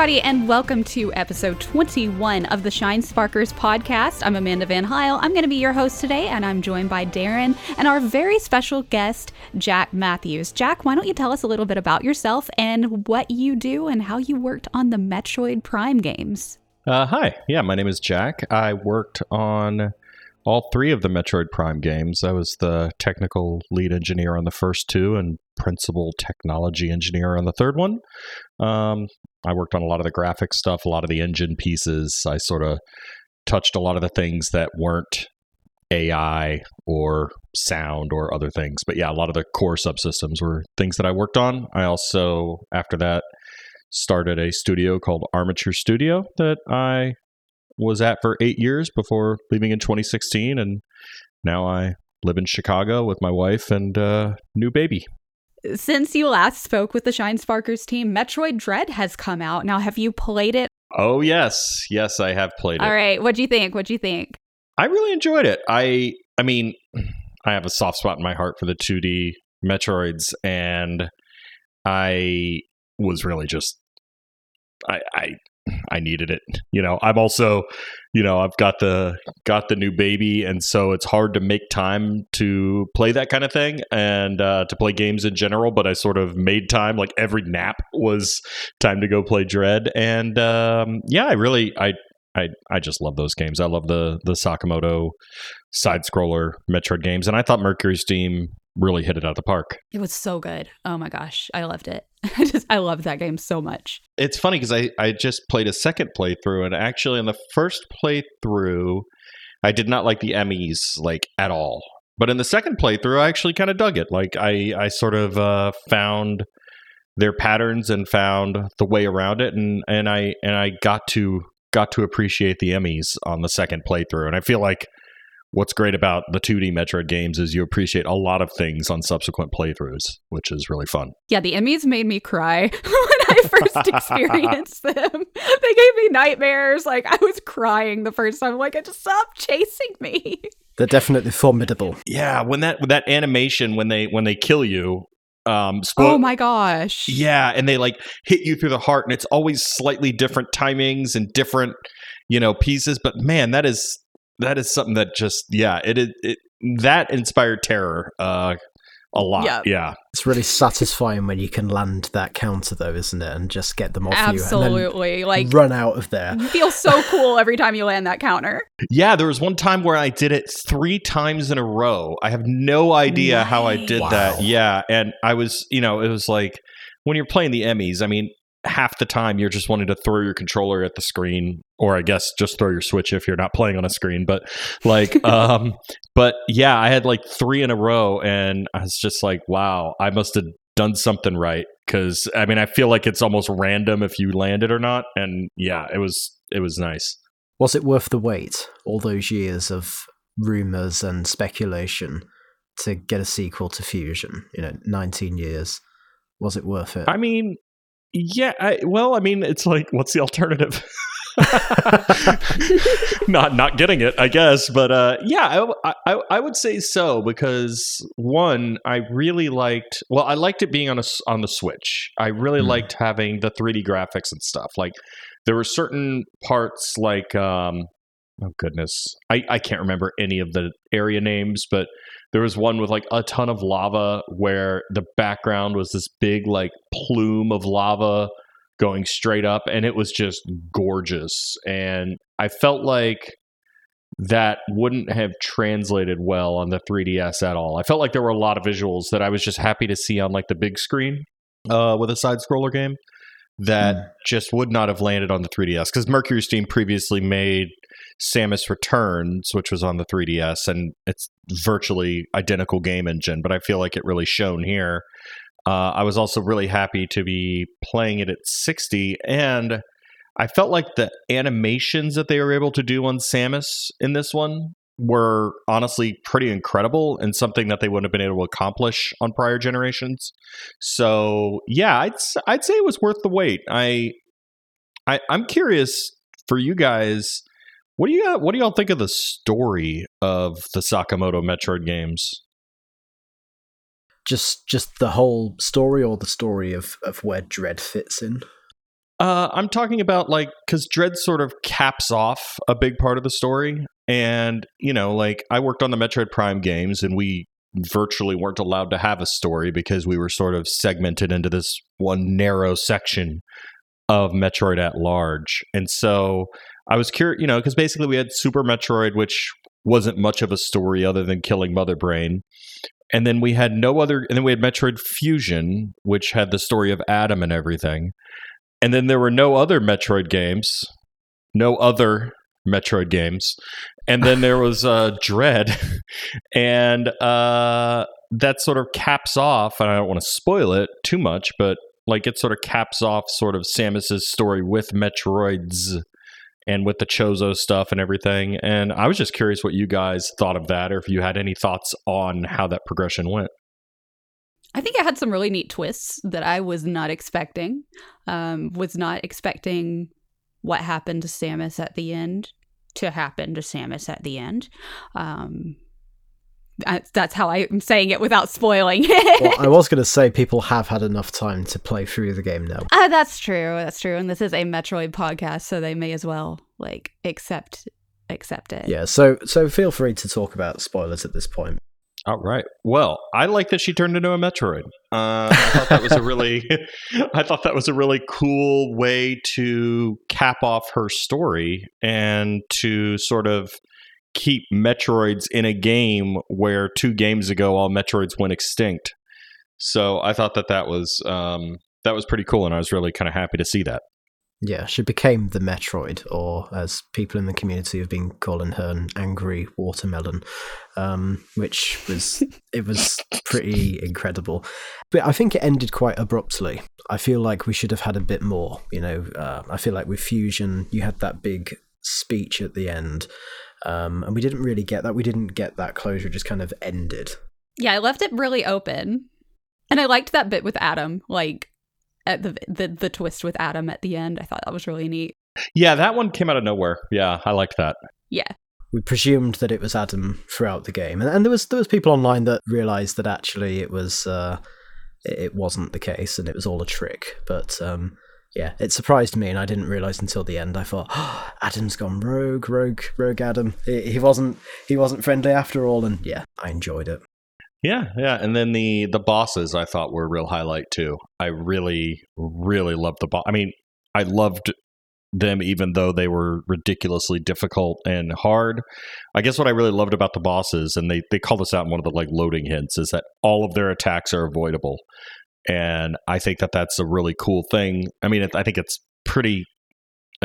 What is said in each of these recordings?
everybody, and welcome to episode 21 of the Shine Sparkers podcast. I'm Amanda Van Heil. I'm going to be your host today, and I'm joined by Darren and our very special guest, Jack Matthews. Jack, why don't you tell us a little bit about yourself and what you do and how you worked on the Metroid Prime games? Uh, hi, yeah, my name is Jack. I worked on all three of the Metroid Prime games. I was the technical lead engineer on the first two and principal technology engineer on the third one. Um, I worked on a lot of the graphic stuff, a lot of the engine pieces. I sort of touched a lot of the things that weren't AI or sound or other things. But yeah, a lot of the core subsystems were things that I worked on. I also, after that, started a studio called Armature Studio that I was at for eight years before leaving in 2016. And now I live in Chicago with my wife and uh, new baby. Since you last spoke with the Shine Sparkers team, Metroid Dread has come out. Now, have you played it? Oh, yes. Yes, I have played it. All right. What'd you think? What'd you think? I really enjoyed it. I I mean, I have a soft spot in my heart for the 2D Metroids and I was really just I I I needed it. You know, I'm also, you know, I've got the got the new baby, and so it's hard to make time to play that kind of thing and uh, to play games in general. But I sort of made time. Like every nap was time to go play Dread, and um, yeah, I really, I, I, I just love those games. I love the the Sakamoto side scroller Metroid games, and I thought Mercury Steam really hit it out of the park. It was so good. Oh my gosh, I loved it. I just I love that game so much. It's funny because I I just played a second playthrough, and actually in the first playthrough, I did not like the EMMIs like at all. But in the second playthrough, I actually kind of dug it. Like I I sort of uh, found their patterns and found the way around it, and and I and I got to got to appreciate the EMMIs on the second playthrough, and I feel like what's great about the 2D Metroid games is you appreciate a lot of things on subsequent playthroughs, which is really fun. Yeah, the EMMIs made me cry when I first experienced them. They gave me nightmares. Like I was crying the first time. like, just stop chasing me. They're definitely formidable. Yeah, when that that animation when they when they kill you. Um, spo- oh my gosh! Yeah, and they like hit you through the heart, and it's always slightly different timings and different, you know, pieces. But man, that is that is something that just yeah it it, it that inspired terror uh a lot yeah. yeah it's really satisfying when you can land that counter though isn't it and just get them off absolutely you like run out of there you feel so cool every time you land that counter yeah there was one time where i did it three times in a row i have no idea nice. how i did wow. that yeah and i was you know it was like when you're playing the emmys i mean half the time you're just wanting to throw your controller at the screen or i guess just throw your switch if you're not playing on a screen but like um but yeah i had like three in a row and i was just like wow i must have done something right because i mean i feel like it's almost random if you land it or not and yeah it was it was nice. Was it worth the wait all those years of rumors and speculation to get a sequel to fusion? You know 19 years. Was it worth it? I mean yeah, I, well, I mean, it's like, what's the alternative? not not getting it, I guess. But uh, yeah, I, I, I would say so because one, I really liked. Well, I liked it being on a on the Switch. I really mm. liked having the 3D graphics and stuff. Like there were certain parts, like um, oh goodness, I I can't remember any of the area names, but there was one with like a ton of lava where the background was this big like plume of lava going straight up and it was just gorgeous. And i felt like that wouldn't have translated well on the 3ds at all. I felt like there were a lot of visuals that i was just happy to see on like the big screen uh, with a side scroller game that mm. just would not have landed on the 3ds because mercury steam previously made Samus Returns, which was on the 3DS, and it's virtually identical game engine, but I feel like it really shone here. Uh, I was also really happy to be playing it at 60, and I felt like the animations that they were able to do on Samus in this one were honestly pretty incredible and something that they wouldn't have been able to accomplish on prior generations. So yeah, I'd I'd say it was worth the wait. I, I I'm curious for you guys what do you what do y'all think of the story of the Sakamoto Metroid games? Just just the whole story or the story of, of where Dread fits in? Uh, I'm talking about like because Dread sort of caps off a big part of the story, and you know, like I worked on the Metroid Prime games, and we virtually weren't allowed to have a story because we were sort of segmented into this one narrow section of Metroid at large, and so I was curious, you know, because basically we had Super Metroid, which wasn't much of a story other than killing Mother Brain. And then we had no other, and then we had Metroid Fusion, which had the story of Adam and everything. And then there were no other Metroid games, no other Metroid games. And then there was uh, Dread. and uh, that sort of caps off, and I don't want to spoil it too much, but like it sort of caps off sort of Samus's story with Metroids and with the Chozo stuff and everything. And I was just curious what you guys thought of that, or if you had any thoughts on how that progression went. I think it had some really neat twists that I was not expecting. Um, was not expecting what happened to Samus at the end to happen to Samus at the end. Um, I, that's how I'm saying it without spoiling. well, I was going to say people have had enough time to play through the game now. Uh, that's true. That's true. And this is a Metroid podcast, so they may as well like accept accept it. Yeah. So so feel free to talk about spoilers at this point. All right. Well, I like that she turned into a Metroid. Uh, I thought that was a really, I thought that was a really cool way to cap off her story and to sort of keep Metroids in a game where two games ago all Metroids went extinct. So I thought that that was um, that was pretty cool, and I was really kind of happy to see that. Yeah, she became the Metroid, or as people in the community have been calling her, an angry watermelon, um, which was it was pretty incredible. But I think it ended quite abruptly. I feel like we should have had a bit more. You know, uh, I feel like with Fusion, you had that big speech at the end, um, and we didn't really get that. We didn't get that closure. Just kind of ended. Yeah, I left it really open, and I liked that bit with Adam. Like at the the the twist with Adam at the end. I thought that was really neat. Yeah, that one came out of nowhere. Yeah, I liked that. Yeah. We presumed that it was Adam throughout the game, and, and there was there was people online that realized that actually it was uh, it wasn't the case and it was all a trick. But um, yeah, it surprised me, and I didn't realize until the end. I thought, oh, Adam's gone rogue, rogue, rogue. Adam. He, he wasn't he wasn't friendly after all, and yeah, I enjoyed it. Yeah, yeah, and then the the bosses I thought were a real highlight too. I really, really loved the boss. I mean, I loved them even though they were ridiculously difficult and hard. I guess what I really loved about the bosses, and they they call this out in one of the like loading hints, is that all of their attacks are avoidable and I think that that's a really cool thing. I mean, I think it's pretty.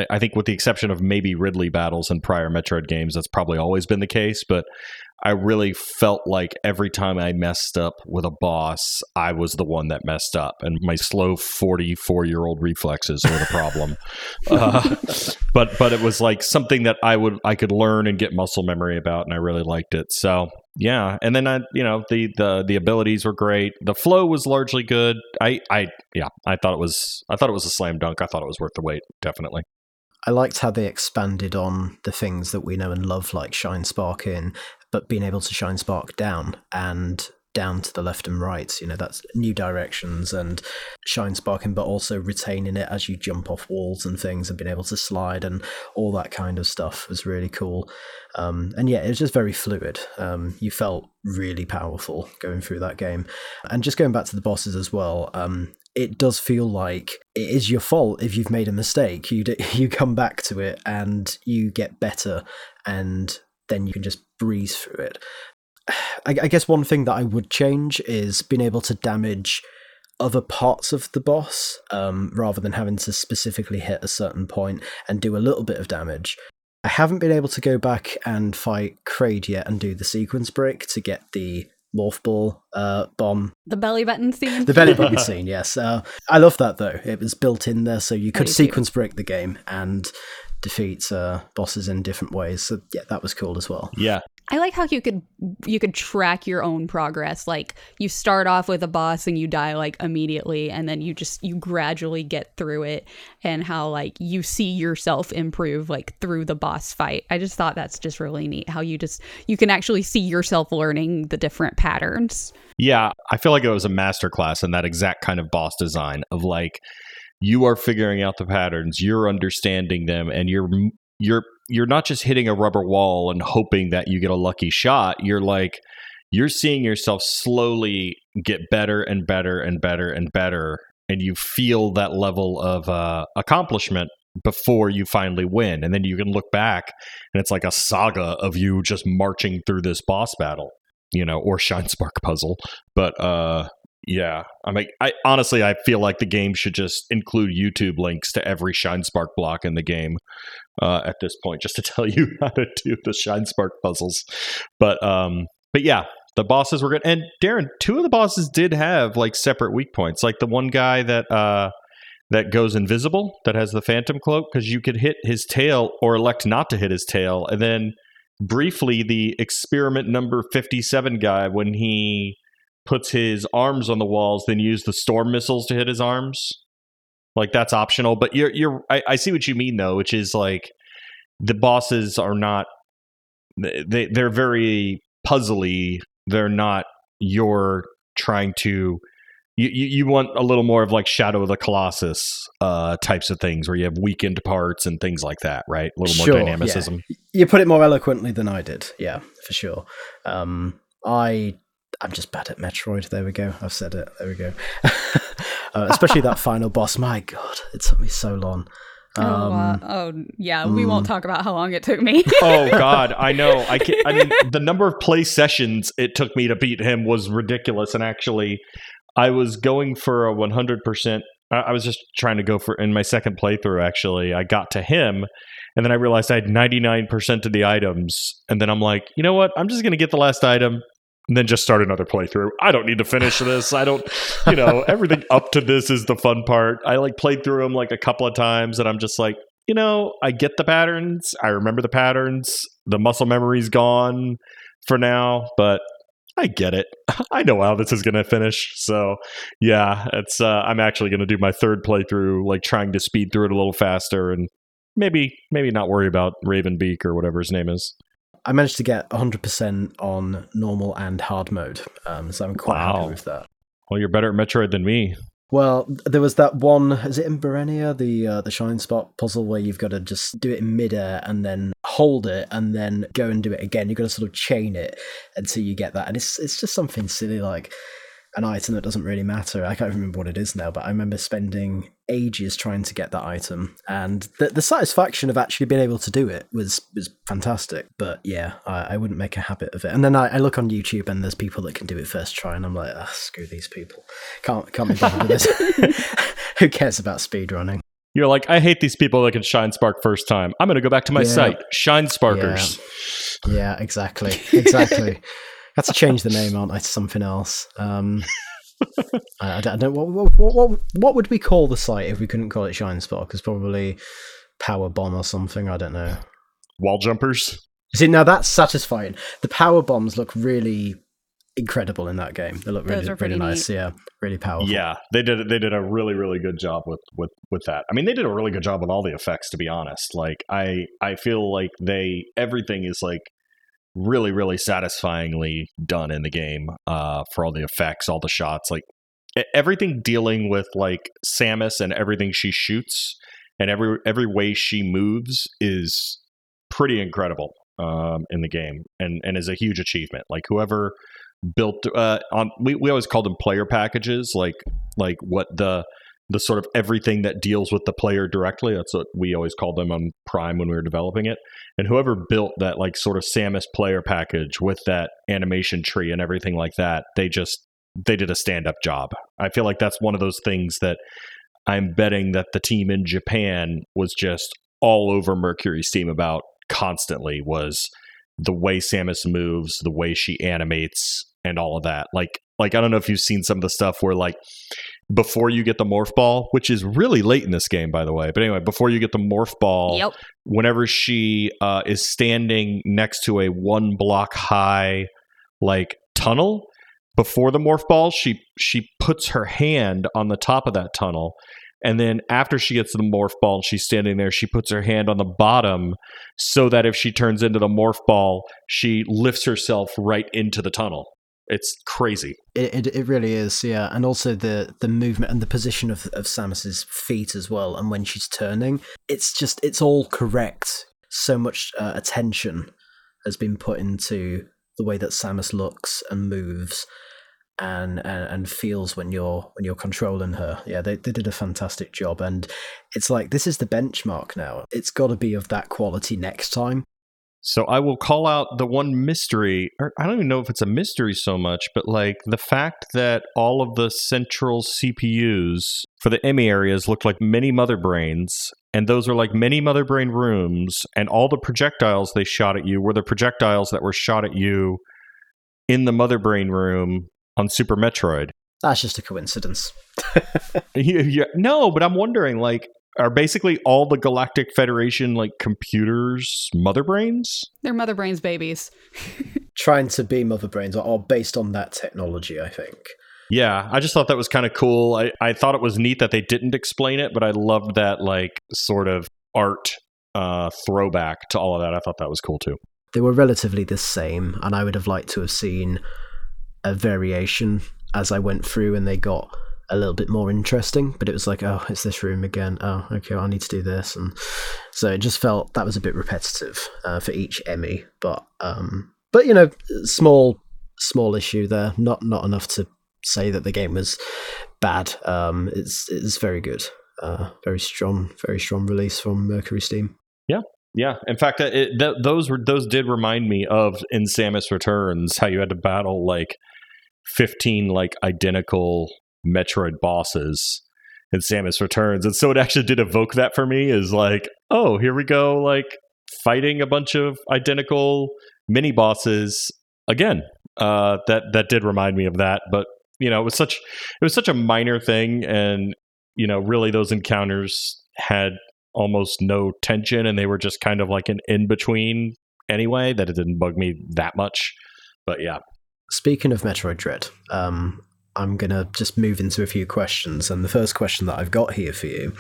I think, with the exception of maybe Ridley battles in prior Metroid games, that's probably always been the case. But I really felt like every time I messed up with a boss, I was the one that messed up, and my slow forty-four-year-old reflexes were the problem. uh, but but it was like something that I would I could learn and get muscle memory about, and I really liked it. So yeah, and then I you know the the the abilities were great. The flow was largely good. I I yeah I thought it was I thought it was a slam dunk. I thought it was worth the wait. Definitely. I liked how they expanded on the things that we know and love, like Shine Spark in, but being able to shine spark down and down to the left and right. You know, that's new directions and shine sparking, but also retaining it as you jump off walls and things and being able to slide and all that kind of stuff was really cool. Um, and yeah, it was just very fluid. Um, you felt really powerful going through that game. And just going back to the bosses as well, um, it does feel like it is your fault if you've made a mistake. You d- you come back to it and you get better and then you can just breeze through it. I, I guess one thing that I would change is being able to damage other parts of the boss um, rather than having to specifically hit a certain point and do a little bit of damage. I haven't been able to go back and fight Kraid yet and do the sequence break to get the morph ball uh, bomb. The belly button scene. The belly button scene, yes. Uh, I love that though. It was built in there, so you could sequence break the game and defeat uh, bosses in different ways. So yeah, that was cool as well. Yeah, I like how you could you could track your own progress. Like you start off with a boss and you die like immediately and then you just you gradually get through it and how like you see yourself improve like through the boss fight. I just thought that's just really neat how you just you can actually see yourself learning the different patterns. Yeah, I feel like it was a masterclass in that exact kind of boss design of like you are figuring out the patterns, you're understanding them, and you're you're you're not just hitting a rubber wall and hoping that you get a lucky shot. You're like you're seeing yourself slowly get better and better and better and better and you feel that level of uh, accomplishment before you finally win and then you can look back and it's like a saga of you just marching through this boss battle you know or shine spark puzzle but uh yeah i mean i honestly i feel like the game should just include youtube links to every shine spark block in the game uh at this point just to tell you how to do the shine spark puzzles. But um but yeah the bosses were good. And darren two of the bosses did have like separate weak points. Like the one guy that uh that goes invisible that has the phantom cloak because you could hit his tail or elect not to hit his tail. And then briefly the experiment number 57 guy when he puts his arms on the walls then use the storm missiles to hit his arms like that's optional but you're you're I, I see what you mean though which is like the bosses are not they they're very puzzly they're not you're trying to you, you, you want a little more of like Shadow of the Colossus uh, types of things where you have weakened parts and things like that, right? A little more Sure, dynamicism. You put it more eloquently than I did. Yeah, for sure. Um, I I'm just bad at Metroid. There we go. I've said it. There we go. uh, especially that final boss. My God, it took me so long. oh, uh, Um, oh, yeah. We won't talk about how long it took me. oh God, I know. I can, I mean, the number of play sessions it took me to beat him was ridiculous. And actually, I was going for a 100. percent I I was just trying to go for in my second playthrough. Actually, I got to him, and then I realized I had 99 percent of the items. And then I'm like, you know what? I'm just gonna get the last item. And then just start another playthrough. I don't need to finish this. I don't, you know, everything up to this is the fun part. I like played through them like a couple of times, and I'm just like, you know, I get the patterns. I remember the patterns. The muscle memory's gone for now, but I get it. I know how this is going to finish. So, yeah, it's uh I'm actually going to do my third playthrough like trying to speed through it a little faster and maybe maybe not worry about Ravenbeak or whatever his name is. I managed to get 100% on normal and hard mode, um, so I'm quite Wow. happy with that. Well, you're better at Metroid than me. Well, there was that one. Is it in Burenia, the uh, the shine spark puzzle, where you've got to just do it in midair and then hold it and then go and do it again. You've got to sort of chain it until you get that, and it's it's just something silly like an item that doesn't really matter. I can't remember what it is now, but I remember spending ages trying to get that item, and the the satisfaction of actually being able to do it was was fantastic. But yeah, I, I wouldn't make a habit of it. And then I, I look on YouTube and there's people that can do it first try, and I'm like, oh, screw these people. Can't can't be bothered with this. Who cares about speedrunning? You're like, I hate these people that can shine spark first time. I'm going to go back to my Yeah. site, Shine Sparkers. Yeah, exactly, exactly. Have to change the name, aren't I, to something else? Um, I, I don't I don't- what, what, what, what, what would we call the site if we couldn't call it Shine Spark? It's probably Power Bomb or something. I don't know. Wall jumpers. See, now that's satisfying. The power bombs look really incredible in that game. They look really, really nice. Yeah, really powerful. Yeah, they did. They did a really, really good job with with with that. I mean, they did a really good job with all the effects. To be honest, like I, I feel like they everything is like really, really satisfyingly done in the game. Uh, for all the effects, all the shots, like everything dealing with like Samus and everything she shoots and every every way she moves is pretty incredible um, in the game, and and is a huge achievement. Like whoever built uh, on we, we always called them player packages like like what the the sort of everything that deals with the player directly. That's what we always called them on prime when we were developing it. And whoever built that like sort of samus player package with that animation tree and everything like that they just they did a stand-up job. I feel like that's one of those things that i'm betting that the team in japan was just all over Mercury Steam about constantly was the way Samus moves, the way she animates, and all of that. Like, like I don't know if you've seen some of the stuff where like before you get the morph ball, which is really late in this game, by the way. But anyway, before you get the morph ball, Yep. whenever she uh, is standing next to a one block high like tunnel before the morph ball, she she puts her hand on the top of that tunnel. And then after she gets the morph ball and she's standing there, she puts her hand on the bottom so that if she turns into the morph ball, she lifts herself right into the tunnel. It's crazy. It, it it really is, yeah. And also the the movement and the position of of Samus's feet as well. And when she's turning, it's just it's all correct. So much uh, attention has been put into the way that Samus looks and moves. And, and and feels when you're when you're controlling her. Yeah, they they did a fantastic job, and it's like this is the benchmark now. It's got to be of that quality next time. So I will call out the one mystery, or I don't even know if it's a mystery so much, but like the fact that all of the central CPUs for the EMMI areas look like mini mother brains, and those are like mini mother brain rooms, and all the projectiles they shot at you were the projectiles that were shot at you in the mother brain room on Super Metroid. That's just a coincidence. yeah, yeah, no, but I'm wondering, like, are basically all the Galactic Federation like computers mother brains? They're mother brains babies. Trying to be mother brains are all based on that technology, I think. Yeah, I just thought that was kind of cool. I, I thought it was neat that they didn't explain it, but I loved that like sort of art uh, throwback to all of that. I thought that was cool too. They were relatively the same, and I would have liked to have seen a variation as I went through and they got a little bit more interesting, but it was like, oh, it's this room again. Oh, okay, well, I need to do this, and so it just felt that was a bit repetitive uh, for each EMMI. But um, but you know, small small issue there. Not not enough to say that the game was bad. Um, it's it's very good. Uh, very strong, very strong release from Mercury Steam. Yeah, yeah. In fact, it, th- those were those did remind me of in Samus Returns how you had to battle like fifteen like identical Metroid bosses in Samus Returns. And so it actually did evoke that for me is like, oh, here we go, like fighting a bunch of identical mini bosses again. Uh, that that did remind me of that, but you know, it was such it was such a minor thing, and you know, really those encounters had almost no tension, and they were just kind of like an in between anyway. That it didn't bug me that much, but yeah. Speaking of Metroid Dread, um, I'm going to just move into a few questions. And the first question that I've got here for you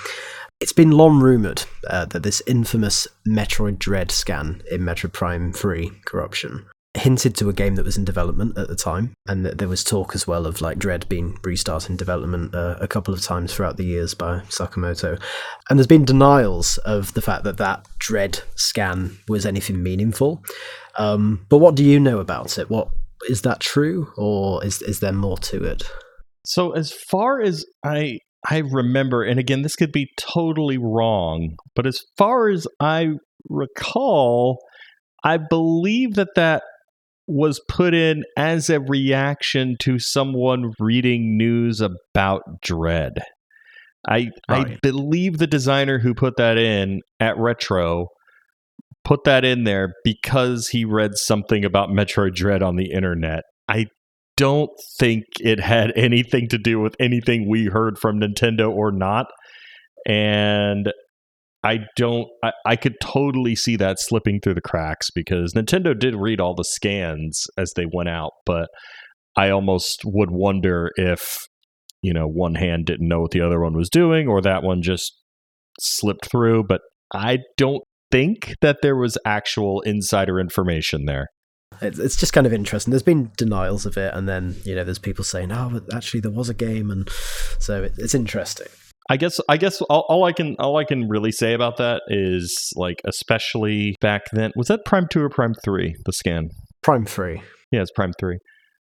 it's been long rumoured uh, that this infamous Metroid Dread scan in Metroid Prime 3 Corruption hinted to a game that was in development at the time, and that there was talk as well of like Dread being restarted in development uh, a couple of times throughout the years by Sakamoto. And there's been denials of the fact that that Dread scan was anything meaningful. Um, but what do you know about it? What is that true, or is is there more to it? So as far as I I remember, and again, this could be totally wrong, but as far as I recall, I believe that that was put in as a reaction to someone reading news about Dread. I right. I believe the designer who put that in at Retro put that in there because he read something about Metroid Dread on the internet. I don't think it had anything to do with anything we heard from Nintendo or not. And I don't, I, I, could totally see that slipping through the cracks because Nintendo did read all the scans as they went out, but I almost would wonder if, you know, one hand didn't know what the other one was doing or that one just slipped through. But I don't think that there was actual insider information there. It's just kind of interesting. There's been denials of it, and then you know, there's people saying, "Oh, but actually, there was a game," and so it's interesting. I guess I guess all, all, I can all I can really say about that is like especially back then was that Prime Two or Prime Three the scan Prime Three yeah it's Prime Three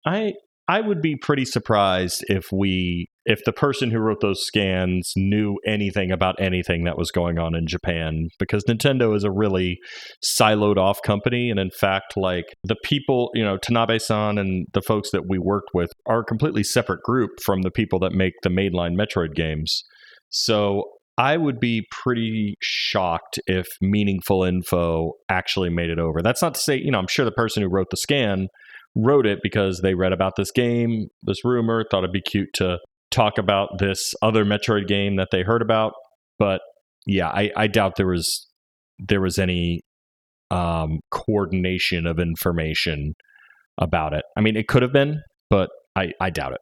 I I would be pretty surprised if we if the person who wrote those scans knew anything about anything that was going on in Japan because Nintendo is a really siloed off company and in fact like the people, you know, Tanabe-san and the folks that we worked with are a completely separate group from the people that make the mainline Metroid games. So I would be pretty shocked if meaningful info actually made it over. That's not to say, you know, I'm sure the person who wrote the scan wrote it because they read about this game, this rumor, thought it'd be cute to talk about this other Metroid game that they heard about. But yeah, I, I doubt there was there was any um, coordination of information about it. I mean, it could have been, but I, I doubt it.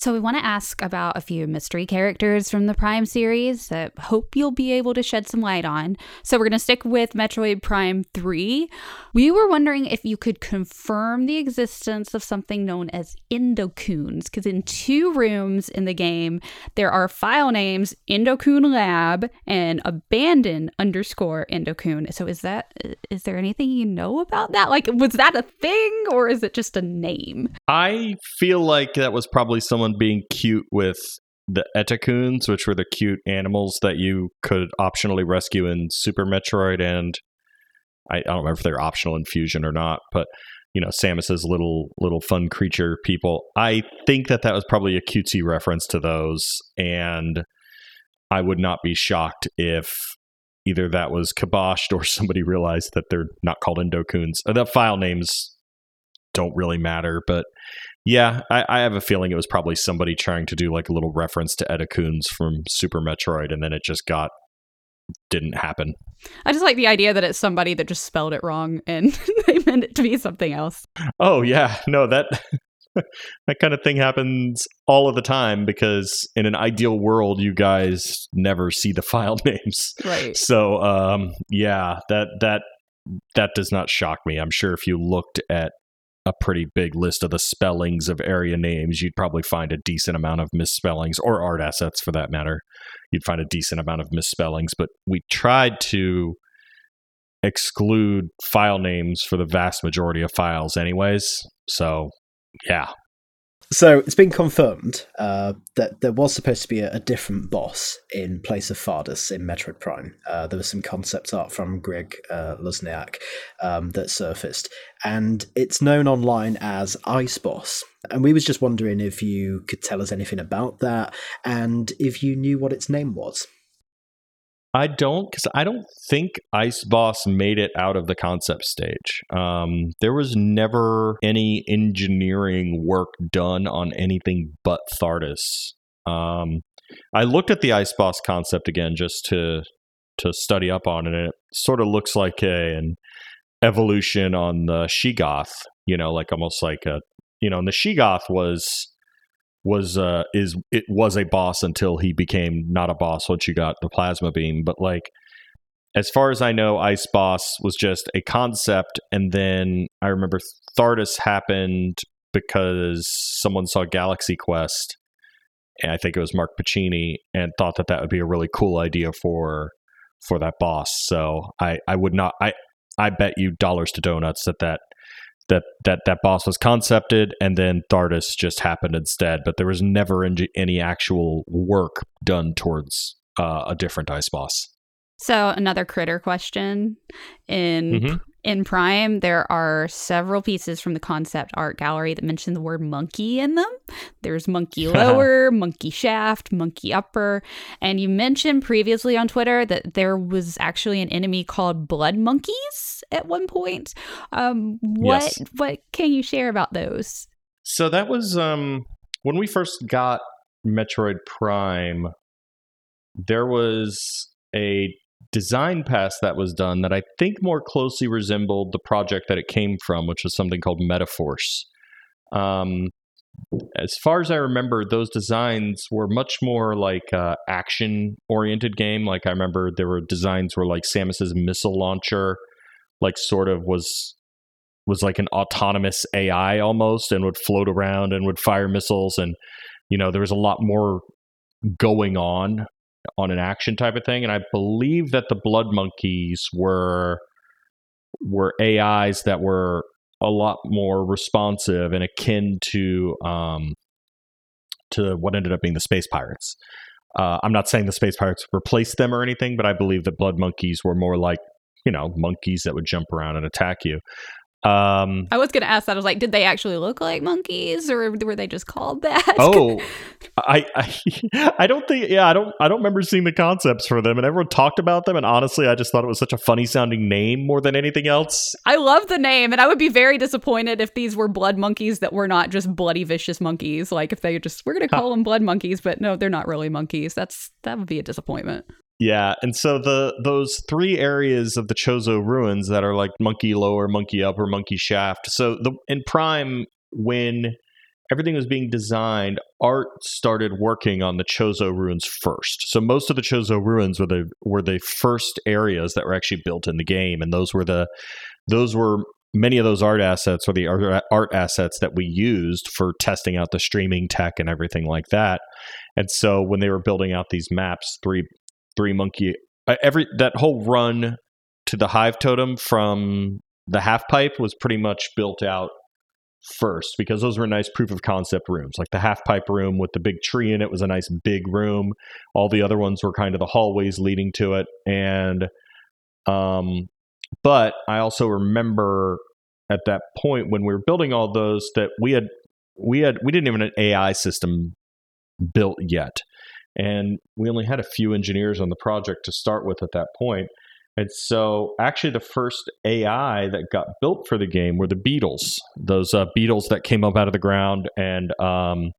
So, we want to ask about a few mystery characters from the Prime series that hope you'll be able to shed some light on. So, we're going to stick with Metroid Prime 3. We were wondering if you could confirm the existence of something known as Endocoons, because in two rooms in the game, there are file names Endocoon Lab and Abandon underscore Endocoon. So, is that, is there anything you know about that? Like, was that a thing or is it just a name? I feel like that was probably someone being cute with the Etacoons, which were the cute animals that you could optionally rescue in Super Metroid, and I, I don't remember if they're optional in Fusion or not, but you know Samus's little little fun creature people. I think that that was probably a cutesy reference to those, and I would not be shocked if either that was kiboshed or somebody realized that they're not called Endocoons. Uh, the file names don't really matter, but yeah, I, I, have a feeling it was probably somebody trying to do like a little reference to Etacoons from Super Metroid, and then it just got didn't happen. I just like the idea that it's somebody that just spelled it wrong and they meant it to be something else. Oh yeah, no that that kind of thing happens all of the time because in an ideal world you guys never see the file names. Right. So um yeah, that that that does not shock me. I'm sure if you looked at a pretty big list of the spellings of area names, you'd probably find a decent amount of misspellings or art assets for that matter. You'd find a decent amount of misspellings, but we tried to exclude file names for the vast majority of files, anyways. So, yeah, so it's been confirmed uh, that there was supposed to be a, a, different boss in place of Thardus in Metroid Prime. Uh, there was some concept art from Greg uh, Luzniak um, that surfaced, and it's known online as Ice Boss. And we was just wondering if you could tell us anything about that, and if you knew what its name was. I don't, because I don't think Ice Boss made it out of the concept stage. Um, there was never any engineering work done on anything but Thardis. Um, I looked at the Ice Boss concept again just to to study up on it, and it sort of looks like a, an evolution on the Sheogoth. You know, like almost like a you know, and the Sheogoth was was uh is it was a boss until he became not a boss once you got the plasma beam but like as far as i know ice boss was just a concept and then i remember thardus happened because someone saw galaxy quest and i think it was mark pacini and thought that that would be a really cool idea for for that boss. So i i would not i i bet you dollars to donuts that that that that that boss was concepted and then Thardus just happened instead, but there was never any actual work done towards uh, a different ice boss. So another critter question in mm-hmm in Prime, there are several pieces from the concept art gallery that mention the word monkey in them. There's monkey lower, monkey shaft, monkey upper. And you mentioned previously on Twitter that there was actually an enemy called blood monkeys at one point. Um, what yes. what can you share about those? So that was um, when we first got Metroid Prime. There was a design pass that was done that I think more closely resembled the project that it came from, which was something called Metaforce. Um, as far as I remember, those designs were much more like uh, action oriented game. Like I remember there were designs where like Samus's missile launcher, like sort of was was like an autonomous AI almost, and would float around and would fire missiles, and you know there was a lot more going on on an action type of thing. And I believe that the blood monkeys were were AIs that were a lot more responsive and akin to um, to what ended up being the space pirates. Uh, I'm not saying the space pirates replaced them or anything, but I believe that blood monkeys were more like you know monkeys that would jump around and attack you. Um, I was going to ask that. I was like, did they actually look like monkeys, or were they just called that? Oh, I, I, I don't think. Yeah, I don't. I don't remember seeing the concepts for them, and everyone talked about them. And honestly, I just thought it was such a funny sounding name more than anything else. I love the name, and I would be very disappointed if these were blood monkeys that were not just bloody vicious monkeys. Like if they just we're going to call huh. them blood monkeys, but no, they're not really monkeys. That's that would be a disappointment. Yeah, and so the those three areas of the Chozo ruins that are like monkey lower, monkey upper, monkey shaft. So the in Prime when everything was being designed, art started working on the Chozo ruins first. So most of the Chozo ruins were the were the first areas that were actually built in the game, and those were the those were many of those art assets or the art assets that we used for testing out the streaming tech and everything like that. And so when they were building out these maps, three three monkey uh, every that whole run to the hive totem from the half pipe was pretty much built out first because those were nice proof of concept rooms. Like the half pipe room with the big tree in it was a nice big room. All the other ones were kind of the hallways leading to it. And um but I also remember at that point when we were building all those that we had we had we didn't even an AI system built yet. And we only had a few engineers on the project to start with at that point. And so, actually, the first AI that got built for the game were the beetles. Those uh, beetles that came up out of the ground and um,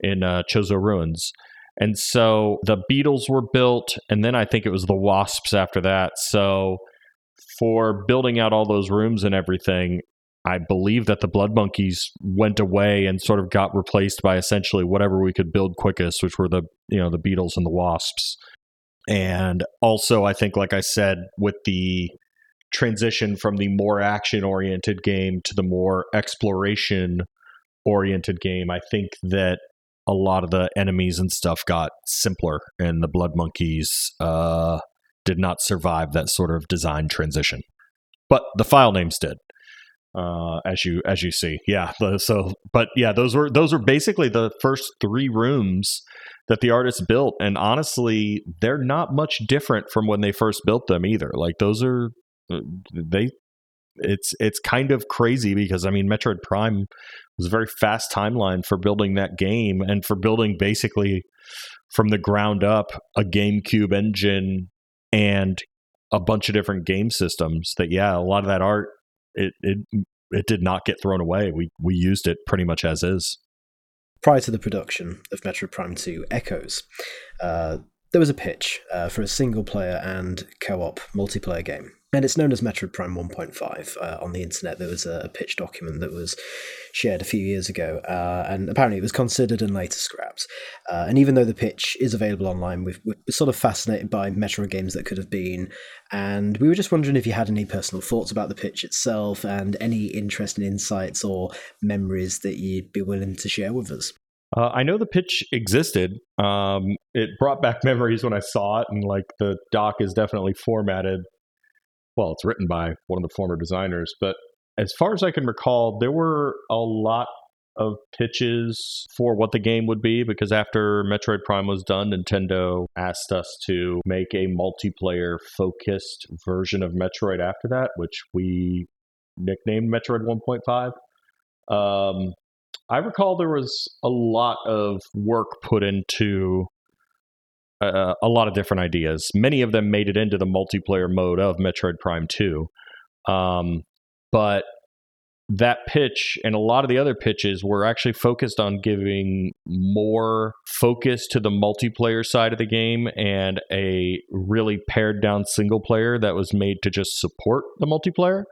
in uh, Chozo ruins. And so the beetles were built, and then I think it was the wasps after that. So for building out all those rooms and everything, I believe that the blood monkeys went away and sort of got replaced by essentially whatever we could build quickest, which were the you know the beetles and the wasps. And also, I think, like I said, with the transition from the more action oriented game to the more exploration oriented game, I think that a lot of the enemies and stuff got simpler, and the Blood Monkeys uh, did not survive that sort of design transition. But the file names did. Uh, as you as you see, yeah. So, but yeah, those were those were basically the first three rooms that the artists built and honestly they're not much different from when they first built them either like those are uh, they it's it's kind of crazy because i mean metroid prime was a very fast timeline for building that game and for building basically from the ground up a gamecube engine and a bunch of different game systems that yeah a lot of that art it it it did not get thrown away. We we used it pretty much as is. Prior to the production of Metroid Prime 2 Echoes, uh, there was a pitch uh, for a single player and co op multiplayer game. And it's known as Metroid Prime 1.5. Uh, on the internet, there was a, pitch document that was shared a few years ago, uh, and apparently it was considered in later scraps. Uh, and even though the pitch is available online, we've, we're sort of fascinated by Metroid games that could have been. And we were just wondering if you had any personal thoughts about the pitch itself and any interesting insights or memories that you'd be willing to share with us. Uh, I know the pitch existed. Um, it brought back memories when I saw it, and like the doc is definitely formatted. Well, it's written by one of the former designers, but as far as I can recall, there were a lot of pitches for what the game would be because after Metroid Prime was done, Nintendo asked us to make a multiplayer focused version of Metroid after that, which we nicknamed Metroid 1.5. Um, I recall there was a lot of work put into uh, a lot of different ideas. Many of them made it into the multiplayer mode of Metroid Prime 2. Um, but that pitch and a lot of the other pitches were actually focused on giving more focus to the multiplayer side of the game and a really pared down single player that was made to just support the multiplayer.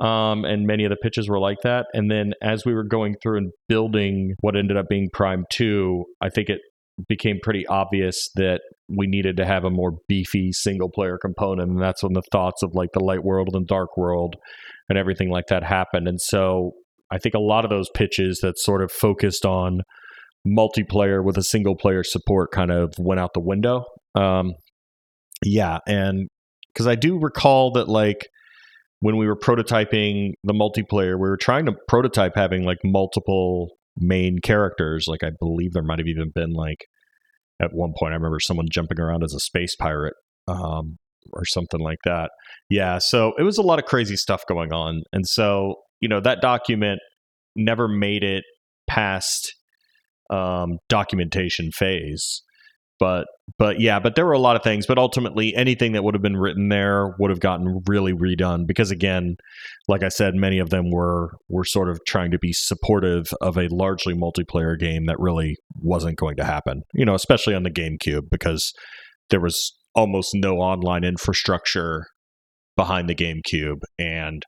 Um, and many of the pitches were like that. And then as we were going through and building what ended up being Prime 2, I think it became pretty obvious that we needed to have a more beefy single player component. And that's when the thoughts of like the light world and dark world and everything like that happened. And so I think a lot of those pitches that sort of focused on multiplayer with a single player support kind of went out the window. Um, yeah. And because I do recall that like, when we were prototyping the multiplayer, we were trying to prototype having like multiple main characters. Like I believe there might have even been like at one point I remember someone jumping around as a space pirate um, or something like that. Yeah, so it was a lot of crazy stuff going on, and so you know that document never made it past um, documentation phase but but yeah but there were a lot of things but ultimately anything that would have been written there would have gotten really redone because again like i said many of them were were sort of trying to be supportive of a largely multiplayer game that really wasn't going to happen you know especially on the gamecube because there was almost no online infrastructure behind the gamecube and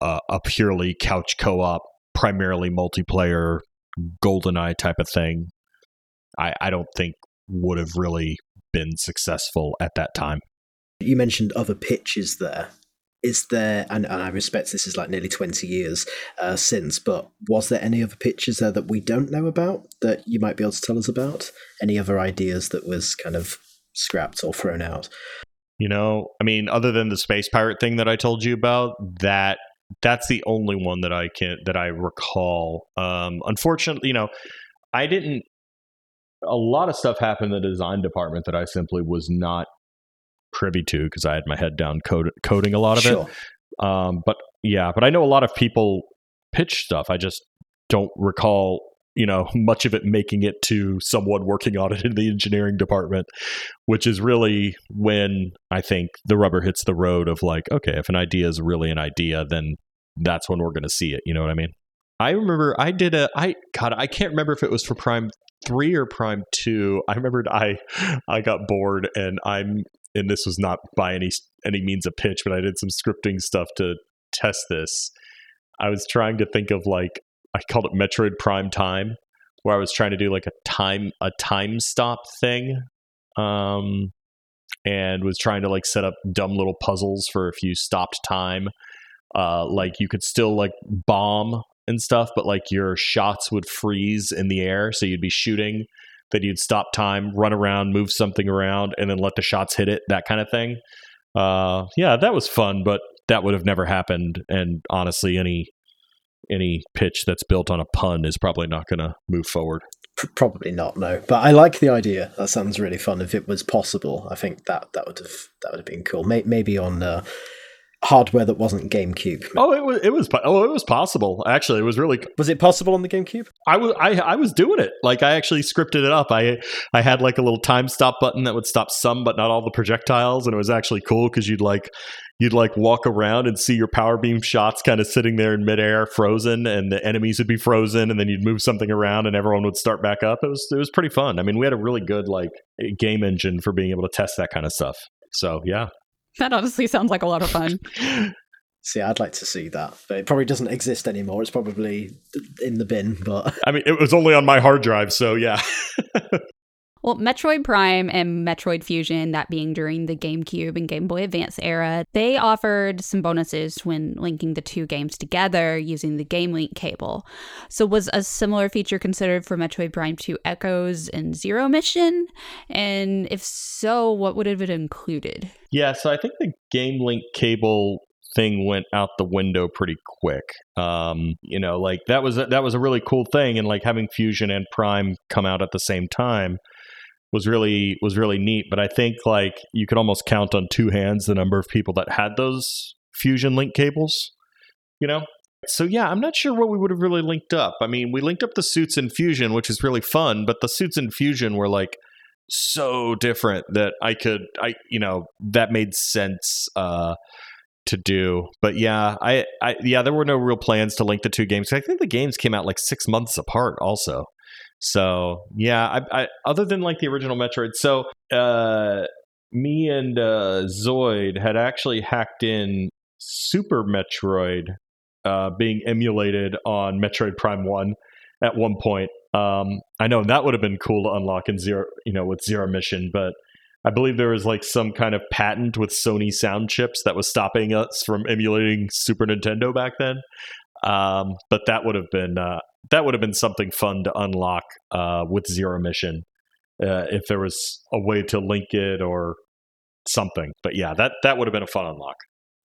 uh, a purely couch co-op primarily multiplayer GoldenEye type of thing, I, I don't think would have really been successful at that time. You mentioned other pitches there. Is there, and, and I respect this is like nearly 20 years uh, since, but was there any other pitches there that we don't know about that you might be able to tell us about? Any other ideas that was kind of scrapped or thrown out? You know, I mean, other than the space pirate thing that I told you about, that that's the only one that I can that I recall. Um, unfortunately, you know, I didn't. A lot of stuff happened in the design department that I simply was not privy to because I had my head down code, coding a lot of Sure. it. Um, but yeah, but I know a lot of people pitch stuff. I just don't recall, you know, much of it making it to someone working on it in the engineering department, which is really when I think the rubber hits the road of like, okay, if an idea is really an idea, then that's when we're going to see it. You know what I mean? I remember I did a I God I can't remember if it was for Prime three or Prime two. I remembered I I got bored and I'm and this was not by any any means a pitch, but I did some scripting stuff to test this. I was trying to think of like I called it Metroid Prime Time, where I was trying to do like a time a time stop thing, um, and was trying to like set up dumb little puzzles for if you stopped time. Uh, like you could still like bomb and stuff, but like your shots would freeze in the air, so you'd be shooting then you'd stop time, run around, move something around, and then let the shots hit it, that kind of thing. Uh, yeah, that was fun, but that would have never happened. And honestly, any any pitch that's built on a pun is probably not going to move forward. Probably not, no. But I like the idea. That sounds really fun. If it was possible, I think that that would have that would have been cool. Maybe on uh, hardware that wasn't GameCube. Oh, it was it was oh it was possible. Actually, it was really Was it possible on the GameCube? I was I I was doing it. Like I actually scripted it up. I I had like a little time stop button that would stop some but not all the projectiles and it was actually cool cuz you'd like you'd like walk around and see your power beam shots kind of sitting there in midair frozen and the enemies would be frozen and then you'd move something around and everyone would start back up. It was it was pretty fun. I mean, we had a really good like game engine for being able to test that kind of stuff. So, yeah. That honestly sounds like a lot of fun. See, I'd like to see that, but it probably doesn't exist anymore. It's probably in the bin. But I mean, it was only on my hard drive, so yeah. Well, Metroid Prime and Metroid Fusion, that being during the GameCube and Game Boy Advance era, they offered some bonuses when linking the two games together using the Game Link cable. So, was a similar feature considered for Metroid Prime 2 Echoes and Zero Mission? And if so, what would have it included? Yeah, so I think the Game Link cable thing went out the window pretty quick. Um, you know, like that was a, that was a really cool thing, and like having Fusion and Prime come out at the same time was really was really neat. But I think like you could almost count on two hands the number of people that had those Fusion Link cables. You know, so yeah, I'm not sure what we would have really linked up. I mean, we linked up the suits in Fusion, which is really fun, but the suits in Fusion were like so different that I could I you know, that made sense uh to do. But yeah, I I yeah, there were no real plans to link the two games. I think the games came out like 6 months apart also. So, yeah, I, I other than like the original Metroid. So, uh me and uh Zoid had actually hacked in Super Metroid uh, being emulated on Metroid Prime One at one point. Um, I know that would have been cool to unlock in zero, you know, with Zero Mission, but I believe there was like some kind of patent with Sony sound chips that was stopping us from emulating Super Nintendo back then. Um, but that would have been uh, that would have been something fun to unlock uh, with Zero Mission uh, if there was a way to link it or something. But yeah, that that would have been a fun unlock.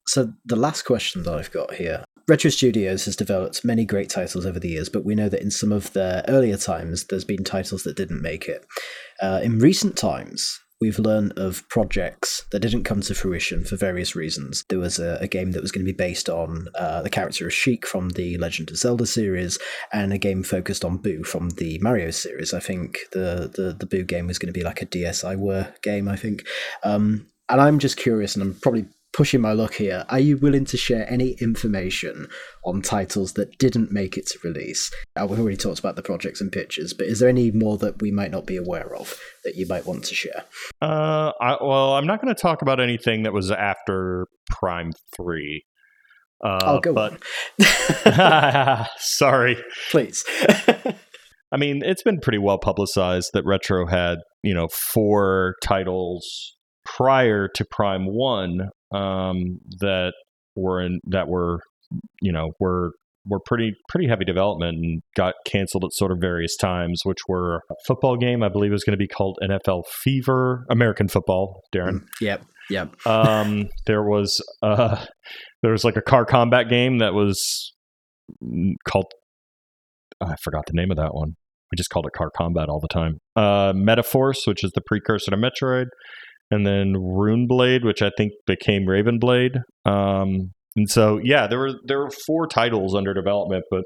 So the last question that I've got here. Retro Studios has developed many great titles over the years, but we know that in some of their earlier times, there's been titles that didn't make it. Uh, in recent times, we've learned of projects that didn't come to fruition for various reasons. There was a, a game that was going to be based on uh, the character of Sheik from the Legend of Zelda series, and a game focused on Boo from the Mario series. I think the the, the Boo game was going to be like a DSiWare game. I think, um, and I'm just curious, and I'm probably pushing my luck here. Are you willing to share any information on titles that didn't make it to release? Uh, we've already talked about the projects and pictures, but is there any more that we might not be aware of that you might want to share? Uh, I, well, I'm not going to talk about anything that was after Prime Three. Uh, I'll go but on. sorry. Please. I mean, it's been pretty well publicized that Retro had, you know, four titles prior to Prime One um, that were in that were, you know, were were pretty pretty heavy development and got canceled at sort of various times, which were a football game I believe was going to be called NFL Fever, American football. Darren, Yep. Yep. um, there was uh, there was like a car combat game that was mm, called I forgot the name of that one. We just called it Car Combat all the time. Uh, Metaforce, which is the precursor to Metroid, and then Runeblade, which I think became Ravenblade. Um, and so yeah, there were there were four titles under development, but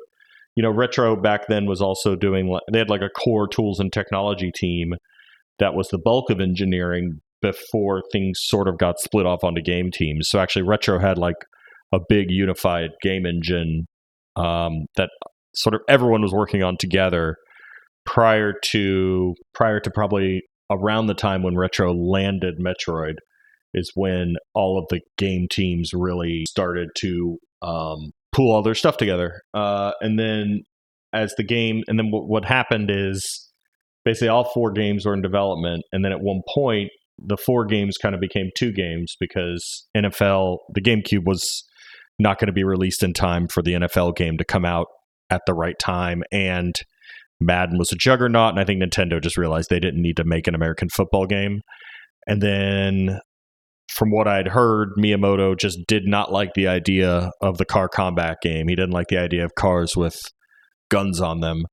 you know, Retro back then was also doing they had like a core tools and technology team that was the bulk of engineering before things sort of got split off onto game teams. So actually, Retro had like a big unified game engine um, that sort of everyone was working on together prior to prior to probably around the time when Retro landed Metroid is when all of the game teams really started to um, pull all their stuff together. Uh, and then as the game, and then w- what happened is basically all four games were in development, and then at one point the four games kind of became two games because NFL, the GameCube was not going to be released in time for the NFL game to come out at the right time, and Madden was a juggernaut, and I think Nintendo just realized they didn't need to make an American football game. And then, from what I'd heard, Miyamoto just did not like the idea of the car combat game. He didn't like the idea of cars with guns on them.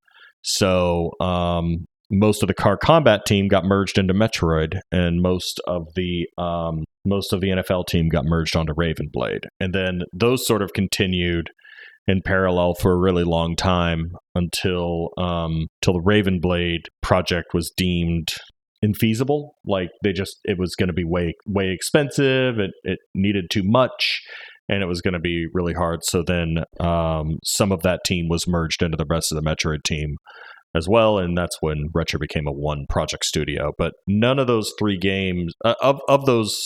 So, um, most of the car combat team got merged into Metroid, and most of the um, most of the NFL team got merged onto Ravenblade. And then those sort of continued in parallel for a really long time until um till the Ravenblade project was deemed infeasible. Like they just it was going to be way way expensive it it needed too much and it was going to be really hard. So then um some of that team was merged into the rest of the Metroid team as well and that's when Retro became a one project studio. But none of those three games uh, of of those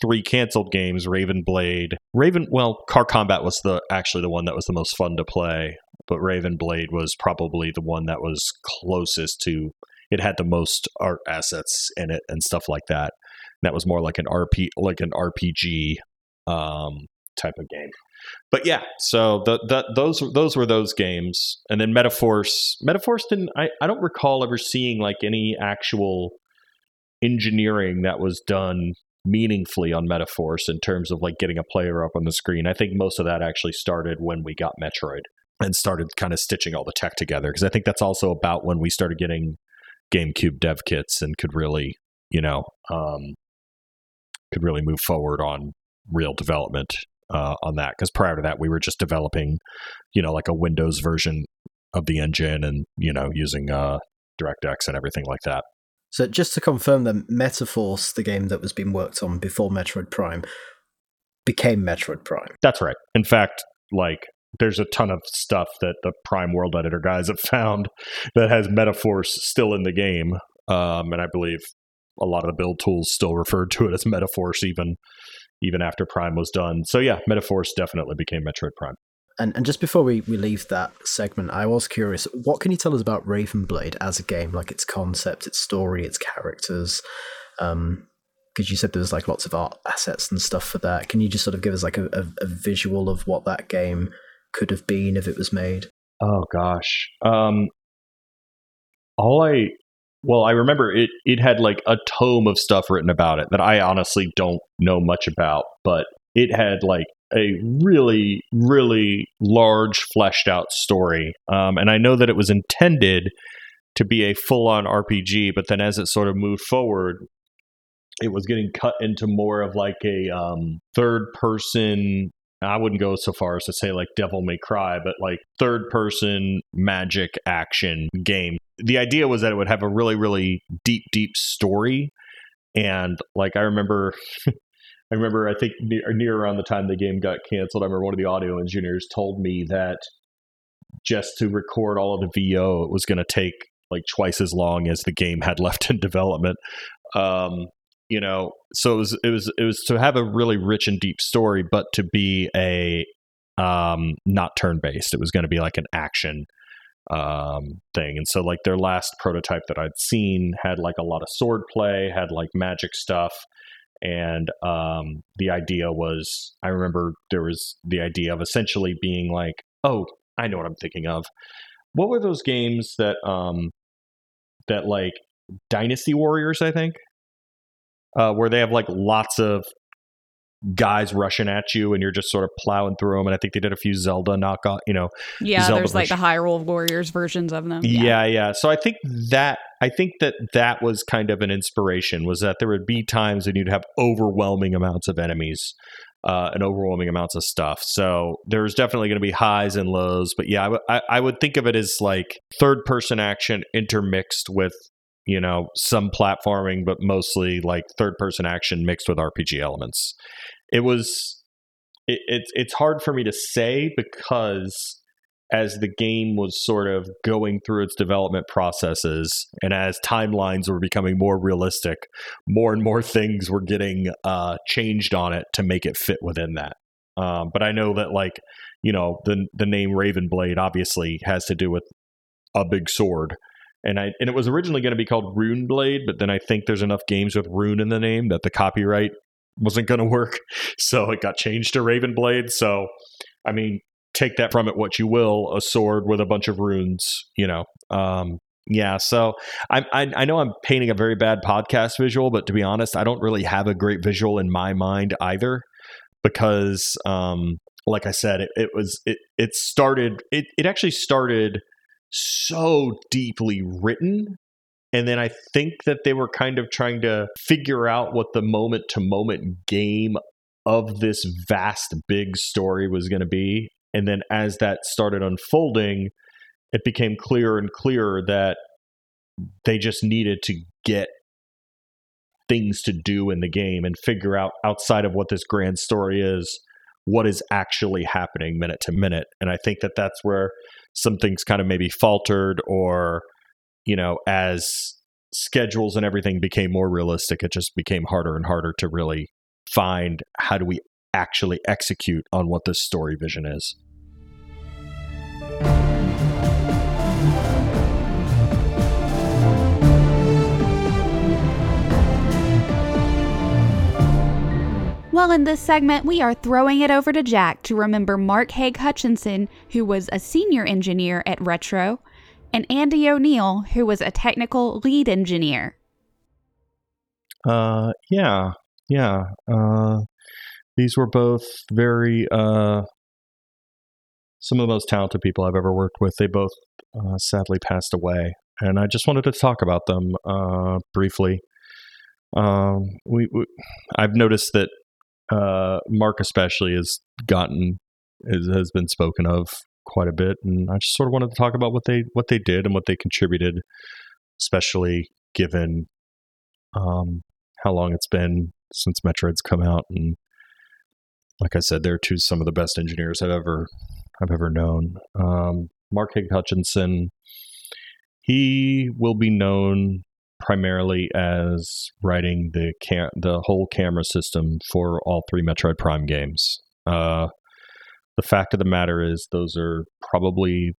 three canceled games Raven Blade, raven well car combat was the actually the one that was the most fun to play but Raven Blade was probably the one that was closest to it had the most art assets in it and stuff like that. And that was more like an rp like an rpg um type of game. But yeah so the, the those those were those games. And then metaforce metaforce didn't i i don't recall ever seeing like any actual engineering that was done meaningfully on Metaforce in terms of like getting a player up on the screen. I think most of that actually started when we got Metroid and started kind of stitching all the tech together because I think that's also about when we started getting GameCube dev kits and could really, you know, um, could really move forward on real development uh, on that. Because prior to that, we were just developing, you know, like a Windows version of the engine and you know using uh, DirectX and everything like that. So just to confirm that Metaforce, the game that was being worked on before Metroid Prime, became Metroid Prime. That's right. In fact, like there's a ton of stuff that the Prime World Editor guys have found that has Metaforce still in the game, um, and I believe a lot of the build tools still referred to it as Metaforce even even after Prime was done. So yeah, Metaforce definitely became Metroid Prime. And and just before we, we leave that segment, I was curious, what can you tell us about Ravenblade as a game, like its concept, its story, its characters? Um, because you said there was like lots of art assets and stuff for that. Can you just sort of give us like a, a, a visual of what that game could have been if it was made? Oh gosh. Um all I well, I remember it it had like a tome of stuff written about it that I honestly don't know much about, but it had like a really, really large, fleshed out story. Um, and I know that it was intended to be a full on RPG, but then as it sort of moved forward, it was getting cut into more of like a um, third person. I wouldn't go so far as to say like Devil May Cry, but like third person magic action game. The idea was that it would have a really, really deep, deep story. And like I remember I remember, I think near, near, around the time the game got canceled, I remember one of the audio engineers told me that just to record all of the VO, it was going to take like twice as long as the game had left in development. Um, you know, so it was it was it was to have a really rich and deep story, but to be a um, not turn based. It was going to be like an action um, thing. And so, like, their last prototype that I'd seen had like a lot of sword play, had like magic stuff. And um, the idea was, I remember there was the idea of essentially being like, oh, I know what I'm thinking of. What were those games that, um, that like Dynasty Warriors, I think, uh, where they have like lots of guys rushing at you and you're just sort of plowing through them. And I think they did a few Zelda knockoff, you know. Yeah, Zelda there's like the version. Hyrule Warriors versions of them. Yeah. yeah, So I think that I think that that was kind of an inspiration was that there would be times when you'd have overwhelming amounts of enemies. Uh, and overwhelming amounts of stuff. So there's definitely going to be highs and lows, but yeah, I, w- I- I would think of it as like third person action intermixed with you know some platforming, but mostly like third person action mixed with RPG elements. It was it, it's it's hard for me to say because as the game was sort of going through its development processes and as timelines were becoming more realistic, more and more things were getting uh, changed on it to make it fit within that. Um, but I know that like you know the the name Raven Blade obviously has to do with a big sword. And I and it was originally going to be called Rune Blade, but then I think there's enough games with Rune in the name that the copyright wasn't going to work, so it got changed to Raven Blade. So, I mean, take that from it what you will a sword with a bunch of runes you know um yeah so I, I i know i'm painting a very bad podcast visual but to be honest i don't really have a great visual in my mind either because um like i said it, it was it it started it, it actually started so deeply written. And then i think that they were kind of trying to figure out what the moment to moment game of this vast big story was going to be. And then as that started unfolding, it became clearer and clearer that they just needed to get things to do in the game and figure out outside of what this grand story is what is actually happening minute to minute. And i think that that's where some things kind of maybe faltered or you know as schedules and everything became more realistic it just became harder and harder to really find how do we actually execute on what this story vision is. Well, in this segment, we are throwing it over to Jack to remember Mark Haigh Hutchinson, who was a senior engineer at Retro, and Andy O'Neil, who was a technical lead engineer. Uh, yeah, yeah. Uh, these were both very uh, some of the most talented people I've ever worked with. They both uh, sadly passed away, and I just wanted to talk about them uh, briefly. Um, we, we, I've noticed that uh, Mark especially has gotten is, has been spoken of quite a bit, and I just sort of wanted to talk about what they what they did and what they contributed, especially given um, how long it's been since Metroid's come out, and like I said, they're two some of the best engineers I've ever I've ever known. Um, Mark Haigh Hutchinson, he will be known primarily as writing the cam- the whole camera system for all three Metroid Prime games. Uh, the fact of the matter is, those are probably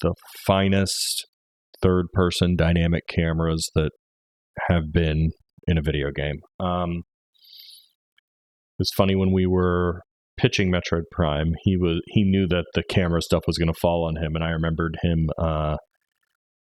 the finest third person dynamic cameras that have been in a video game. Um, it was funny when we were pitching Metroid Prime. He was he knew that the camera stuff was going to fall on him, and I remembered him uh,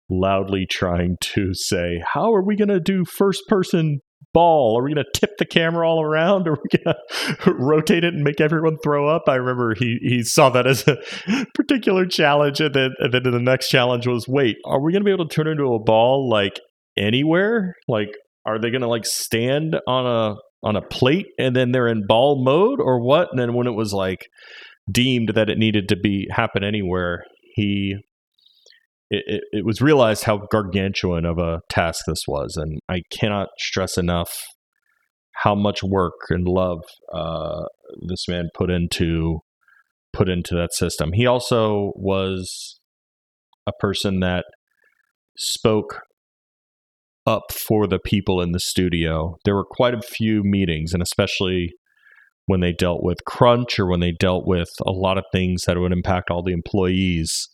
loudly trying to say, "How are we going to do first person ball? Are we going to tip the camera all around? Are we going to rotate it and make everyone throw up?" I remember he he saw that as a particular challenge, and then and then the next challenge was, "Wait, are we going to be able to turn into a ball like anywhere? Like, are they going to like stand on a on a plate and then they're in ball mode or what?" And then when it was like deemed that it needed to be happen anywhere, he it, it, it, was realized how gargantuan of a task this was, and I cannot stress enough how much work and love uh, this man put into put into that system. He also was a person that spoke up for the people in the studio. There were quite a few meetings, and especially when they dealt with crunch or when they dealt with a lot of things that would impact all the employees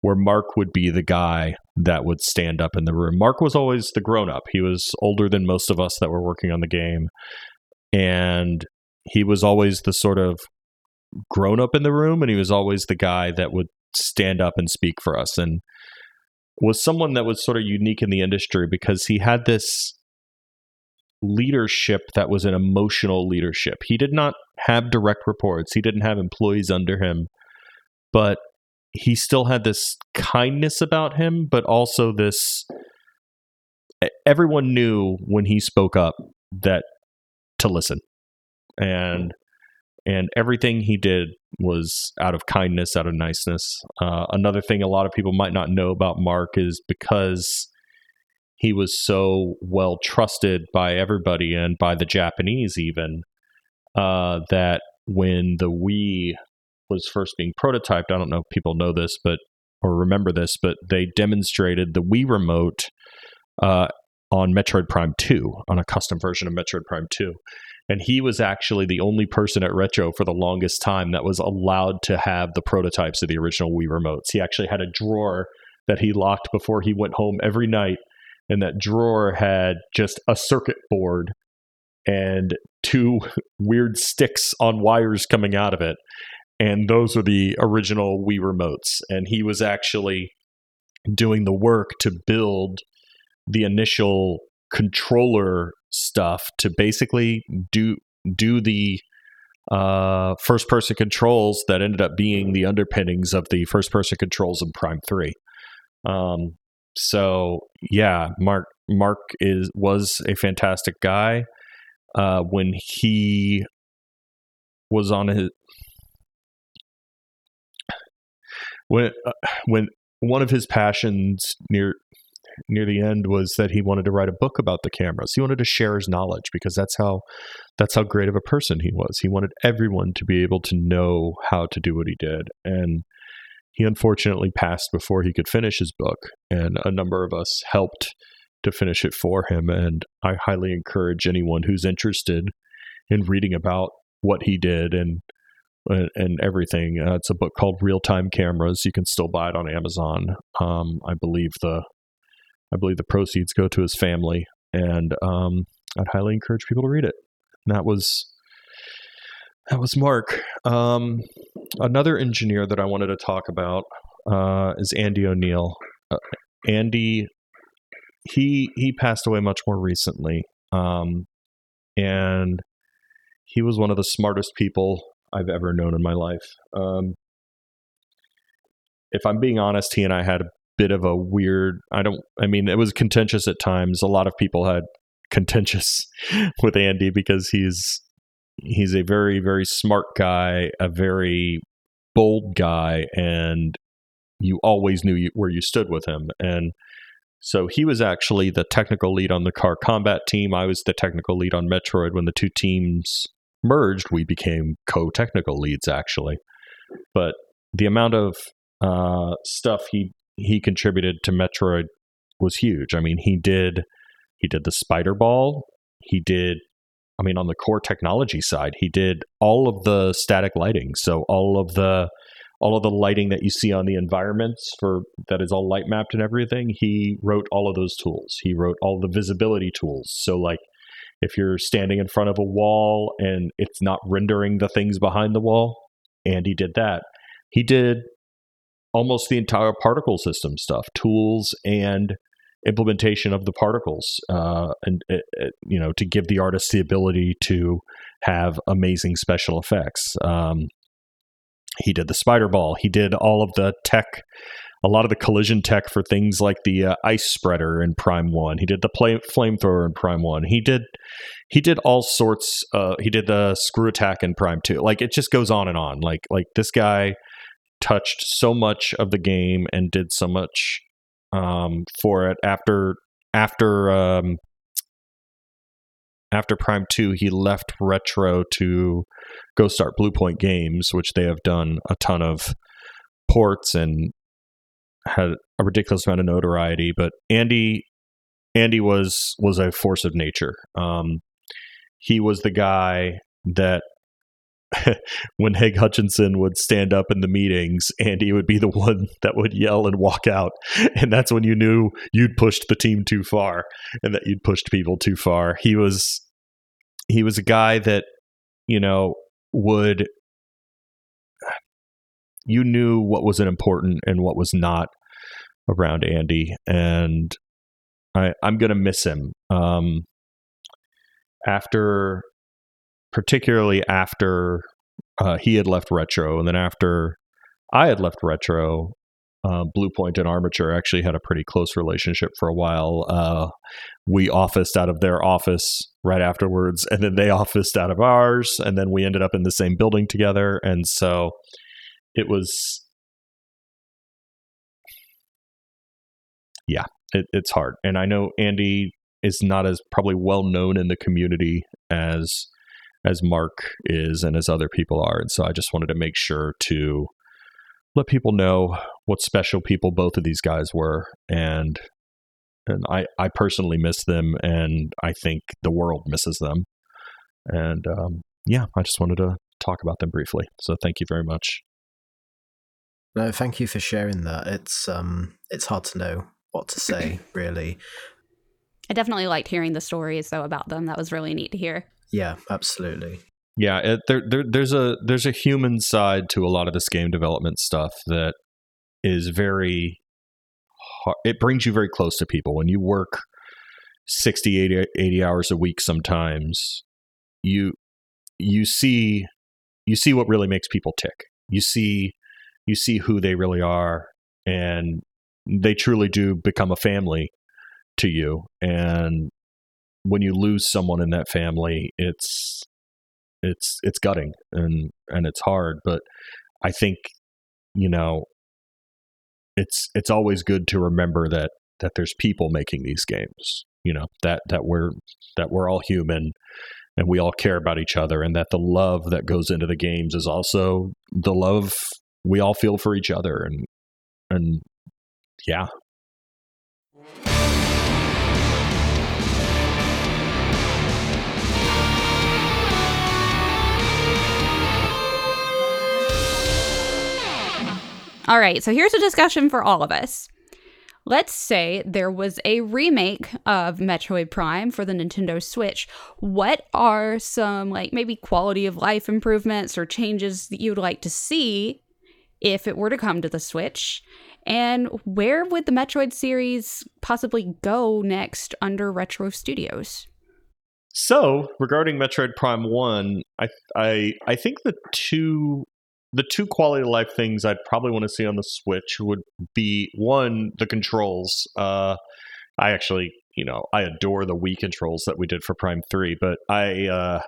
where Mark would be the guy that would stand up in the room. Mark was always the grown up. He was older than most of us that were working on the game. And he was always the sort of grown up in the room and he was always the guy that would stand up and speak for us and was someone that was sort of unique in the industry because he had this leadership that was an emotional leadership. He did not have direct reports, he didn't have employees under him, but he still had this kindness about him, but also this everyone knew when he spoke up that to listen. And and everything he did was out of kindness, out of niceness. Uh, another thing a lot of people might not know about Mark is because he was so well trusted by everybody and by the Japanese, even uh, that when the Wii was first being prototyped, I don't know if people know this, but or remember this, but they demonstrated the Wii remote uh, on Metroid Prime 2, on a custom version of Metroid Prime 2 and he was actually the only person at Retro for the longest time that was allowed to have the prototypes of the original Wii remotes. He actually had a drawer that he locked before he went home every night, and that drawer had just a circuit board and two weird sticks on wires coming out of it. And those were the original Wii remotes. And he was actually doing the work to build the initial controller stuff to basically do do the uh, first person controls that ended up being the underpinnings of the first person controls in Prime Three. Um, so yeah, Mark Mark is was a fantastic guy. Uh, when he was on his when uh, when one of his passions near near the end was that he wanted to write a book about the cameras. He wanted to share his knowledge because that's how that's how great of a person he was. He wanted everyone to be able to know how to do what he did. And he unfortunately passed before he could finish his book, and a number of us helped to finish it for him. And I highly encourage anyone who's interested in reading about what he did and and, everything. Uh, it's a book called Real Time Cameras. You can still buy it on Amazon. Um, I believe the I believe the proceeds go to his family, and um, I'd highly encourage people to read it. And that was that was Mark. Um, another engineer that I wanted to talk about uh, is Andy O'Neil. Uh, Andy, he he passed away much more recently, um, and he was one of the smartest people I've ever known in my life. Um, if I'm being honest, he and I had a bit of a weird I don't I mean it was contentious at times. A lot of people had contentious with Andy because he's he's a very very smart guy, a very bold guy and you always knew you, where you stood with him and so he was actually the technical lead on the car combat team. I was the technical lead on Metroid. When the two teams merged, we became co-technical leads actually. But the amount of uh, stuff he he contributed to Metroid was huge. I mean, he did he did the spider ball. He did I mean on the core technology side, he did all of the static lighting. So all of the all of the lighting that you see on the environments for that is all light mapped and everything, he wrote all of those tools. He wrote all the visibility tools. So like if you're standing in front of a wall and it's not rendering the things behind the wall, and he did that. He did almost the entire particle system stuff, tools and implementation of the particles, uh, and uh, uh, you know to give the artist the ability to have amazing special effects. Um, he did the spider ball. He did all of the tech, a lot of the collision tech for things like the uh, ice spreader in Prime One. He did the play, flamethrower in Prime One. He did he did all sorts. Uh, he did the screw attack in Prime Two. Like it just goes on and on. Like like this guy touched so much of the game and did so much um, for it after after um, after Prime 2 he left Retro to go start Bluepoint Games which they have done a ton of ports and had a ridiculous amount of notoriety but Andy Andy was was a force of nature um, he was the guy that when Haigh Hutchinson would stand up in the meetings, Andy would be the one that would yell and walk out. And that's when you knew you'd pushed the team too far and that you'd pushed people too far. He was he was a guy that, you know, would you knew what was important and what was not around Andy. And I, I'm gonna miss him. Um after particularly after uh, he had left Retro, and then after I had left Retro, uh, Bluepoint and Armature actually had a pretty close relationship for a while. Uh, we officed out of their office right afterwards, and then they officed out of ours, and then we ended up in the same building together. And so it was, yeah, it, it's hard. And I know Andy is not as probably well known in the community as as Mark is and as other people are. And so I just wanted to make sure to let people know what special people both of these guys were and and I, I personally miss them and I think the world misses them. And um, yeah, I just wanted to talk about them briefly. So thank you very much. No, thank you for sharing that. It's um it's hard to know what to say, really. I definitely liked hearing the stories though about them. That was really neat to hear. Yeah, absolutely. Yeah, it, there, there, there's a there's a human side to a lot of this game development stuff that is very hard. It brings you very close to people when you work 60, 80, 80 hours a week. Sometimes you you see you see what really makes people tick. You see you see who they really are, and they truly do become a family to you. And when you lose someone in that family, it's it's it's gutting and and it's hard. But I think you know it's it's always good to remember that that there's people making these games. You know that that we're that we're all human and we all care about each other and that the love that goes into the games is also the love we all feel for each other and and yeah All right, so here's a discussion for all of us. Let's say there was a remake of Metroid Prime for the Nintendo Switch. What are some, like, maybe quality of life improvements or changes that you'd like to see if it were to come to the Switch? And where would the Metroid series possibly go next under Retro Studios? So, regarding Metroid Prime 1, I I I think the two the two quality of life things I'd probably want to see on the Switch would be one, the controls. Uh, I actually, you know, I adore the Wii controls that we did for Prime Three, but I uh,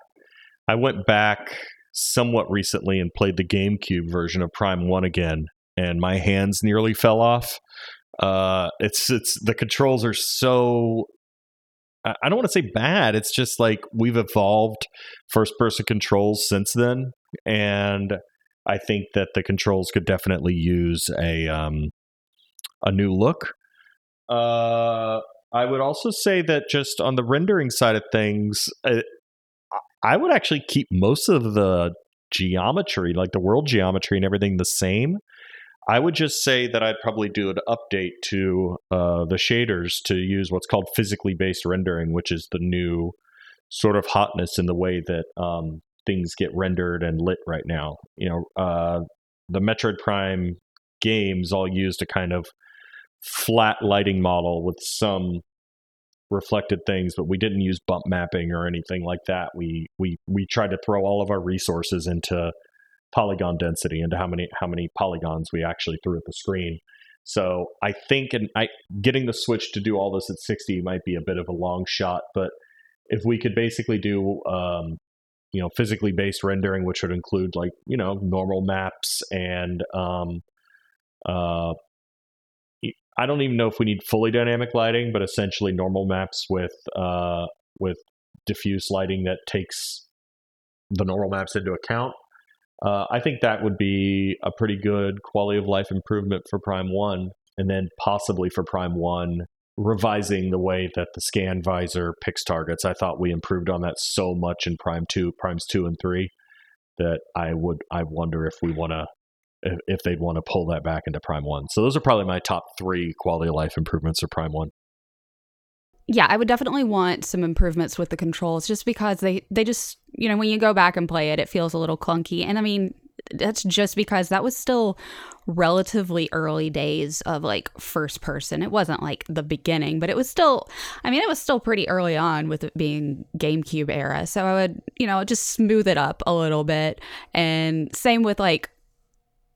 I went back somewhat recently and played the GameCube version of Prime One again, and my hands nearly fell off. Uh, it's it's the controls are so I don't want to say bad. It's just like we've evolved first person controls since then. And I think that the controls could definitely use a um, a new look. Uh, I would also say that just on the rendering side of things, uh, I would actually keep most of the geometry, like the world geometry and everything, the same. I would just say that I'd probably do an update to uh, the shaders to use what's called physically based rendering, which is the new sort of hotness in the way that um, things get rendered and lit right now. You know, uh, the Metroid Prime games all used a kind of flat lighting model with some reflected things, but we didn't use bump mapping or anything like that. We we we tried to throw all of our resources into polygon density, into how many how many polygons we actually threw at the screen. So I think and I getting the Switch to do all this at 60 might be a bit of a long shot, but if we could basically do um, you know physically based rendering which would include like you know normal maps and um uh I don't even know if we need fully dynamic lighting, but essentially normal maps with uh, with diffuse lighting that takes the normal maps into account. Uh, I think that would be a pretty good quality of life improvement for Prime One, and then possibly for Prime One, revising the way that the scan visor picks targets. I thought we improved on that so much in Prime 2, Primes 2 and 3 that I would I wonder if we want to if, if they'd want to pull that back into Prime One. So those are probably my top three quality of life improvements for Prime One. Yeah, I would definitely want some improvements with the controls just because they they just, you know, when you go back and play it, it feels a little clunky. And I mean, that's just because that was still relatively early days of like first person. It wasn't like the beginning, but it was still I mean, it was still pretty early on with it being GameCube era. So I would, you know, just smooth it up a little bit. And same with like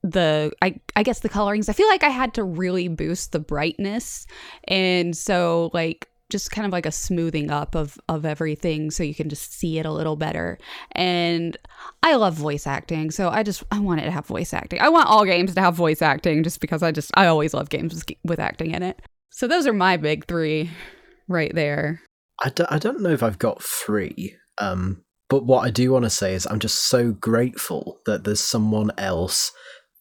the I I guess the colorings. I feel like I had to really boost the brightness. And so like just kind of like a smoothing up of of everything so you can just see it a little better. And i love voice acting so i just i want it to have voice acting. I want all games to have voice acting just because i just i always love games with, acting in it. So those are my big three right there. I don't, I don't know if i've got three um but what i do want to say is i'm just so grateful that there's someone else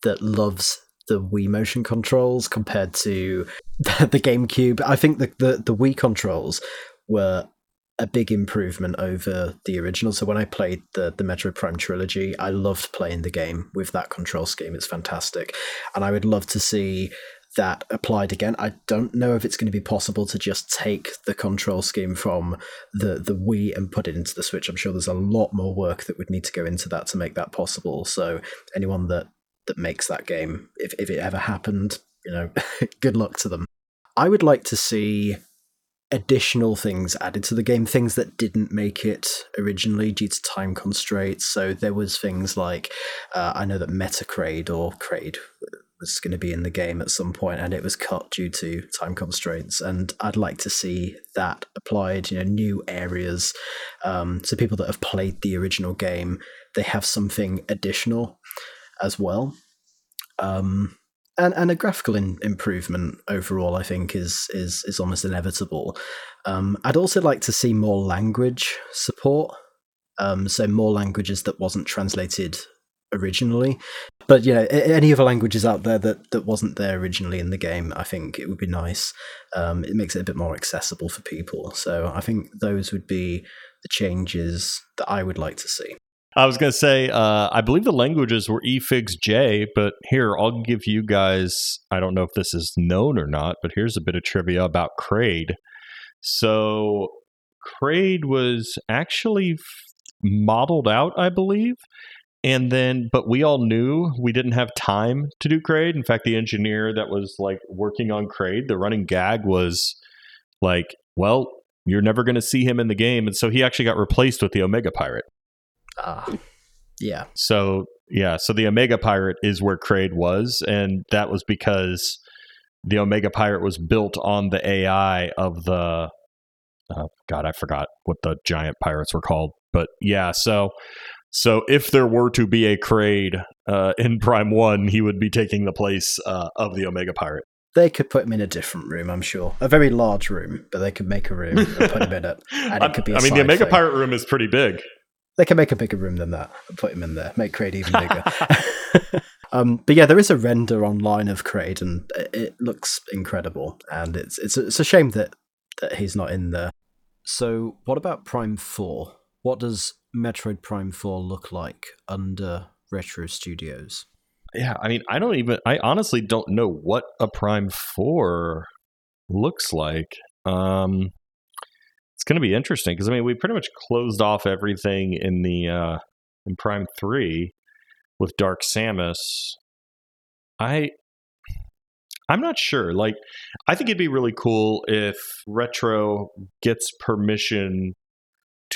that loves the Wii motion controls compared to the, the GameCube. I think the, the, the Wii controls were a big improvement over the original. So when I played the the Metroid Prime trilogy, I loved playing the game with that control scheme. It's fantastic, and I would love to see that applied again. I don't know if it's going to be possible to just take the control scheme from the the Wii and put it into the Switch. I'm sure there's a lot more work that would need to go into that to make that possible. So anyone that that makes that game. If if it ever happened, you know, good luck to them. I would like to see additional things added to the game, things that didn't make it originally due to time constraints. So there was things like uh, I know that Meta Kraid or Kraid was going to be in the game at some point, and it was cut due to time constraints. And I'd like to see that applied. You know, new areas. Um, so people that have played the original game, they have something additional as well. Um, and and a graphical in, improvement overall, I think, is is is almost inevitable. Um, I'd also like to see more language support, um, so more languages that wasn't translated originally. But you know, any other languages out there that that wasn't there originally in the game, I think it would be nice. Um, it makes it a bit more accessible for people. So I think those would be the changes that I would like to see. I was going to say, uh, I believe the languages were EFIGS J, but here, I'll give you guys, I don't know if this is known or not, but here's a bit of trivia about Kraid. So, Kraid was actually modeled out, I believe. And then, but we all knew we didn't have time to do Kraid. In fact, the engineer that was like working on Kraid, the running gag was like, well, you're never going to see him in the game. And so he actually got replaced with the Omega Pirate. Ah, uh, yeah. So yeah, so the Omega Pirate is where Kraid was, and that was because the Omega Pirate was built on the AI of the. Oh God, I forgot what the giant pirates were called, but yeah. So, so if there were to be a Kraid uh, in Prime One, he would be taking the place uh, of the Omega Pirate. They could put him in a different room, I'm sure. A very large room, but they could make a room and put him in it. And it could be I mean, the Omega thing. Pirate room is pretty big. They can make a bigger room than that and put him in there, make Kraid even bigger. um, but yeah, there is a render online of Kraid, and it looks incredible. And it's it's it's a shame that that he's not in there. So, what about Prime Four? What does Metroid Prime Four look like under Retro Studios? Yeah, I mean, I don't even. I honestly don't know what a Prime Four looks like. Um, it's going to be interesting because I mean we pretty much closed off everything in the uh, in Prime Three with Dark Samus. I I'm not sure. Like, I think it'd be really cool if Retro gets permission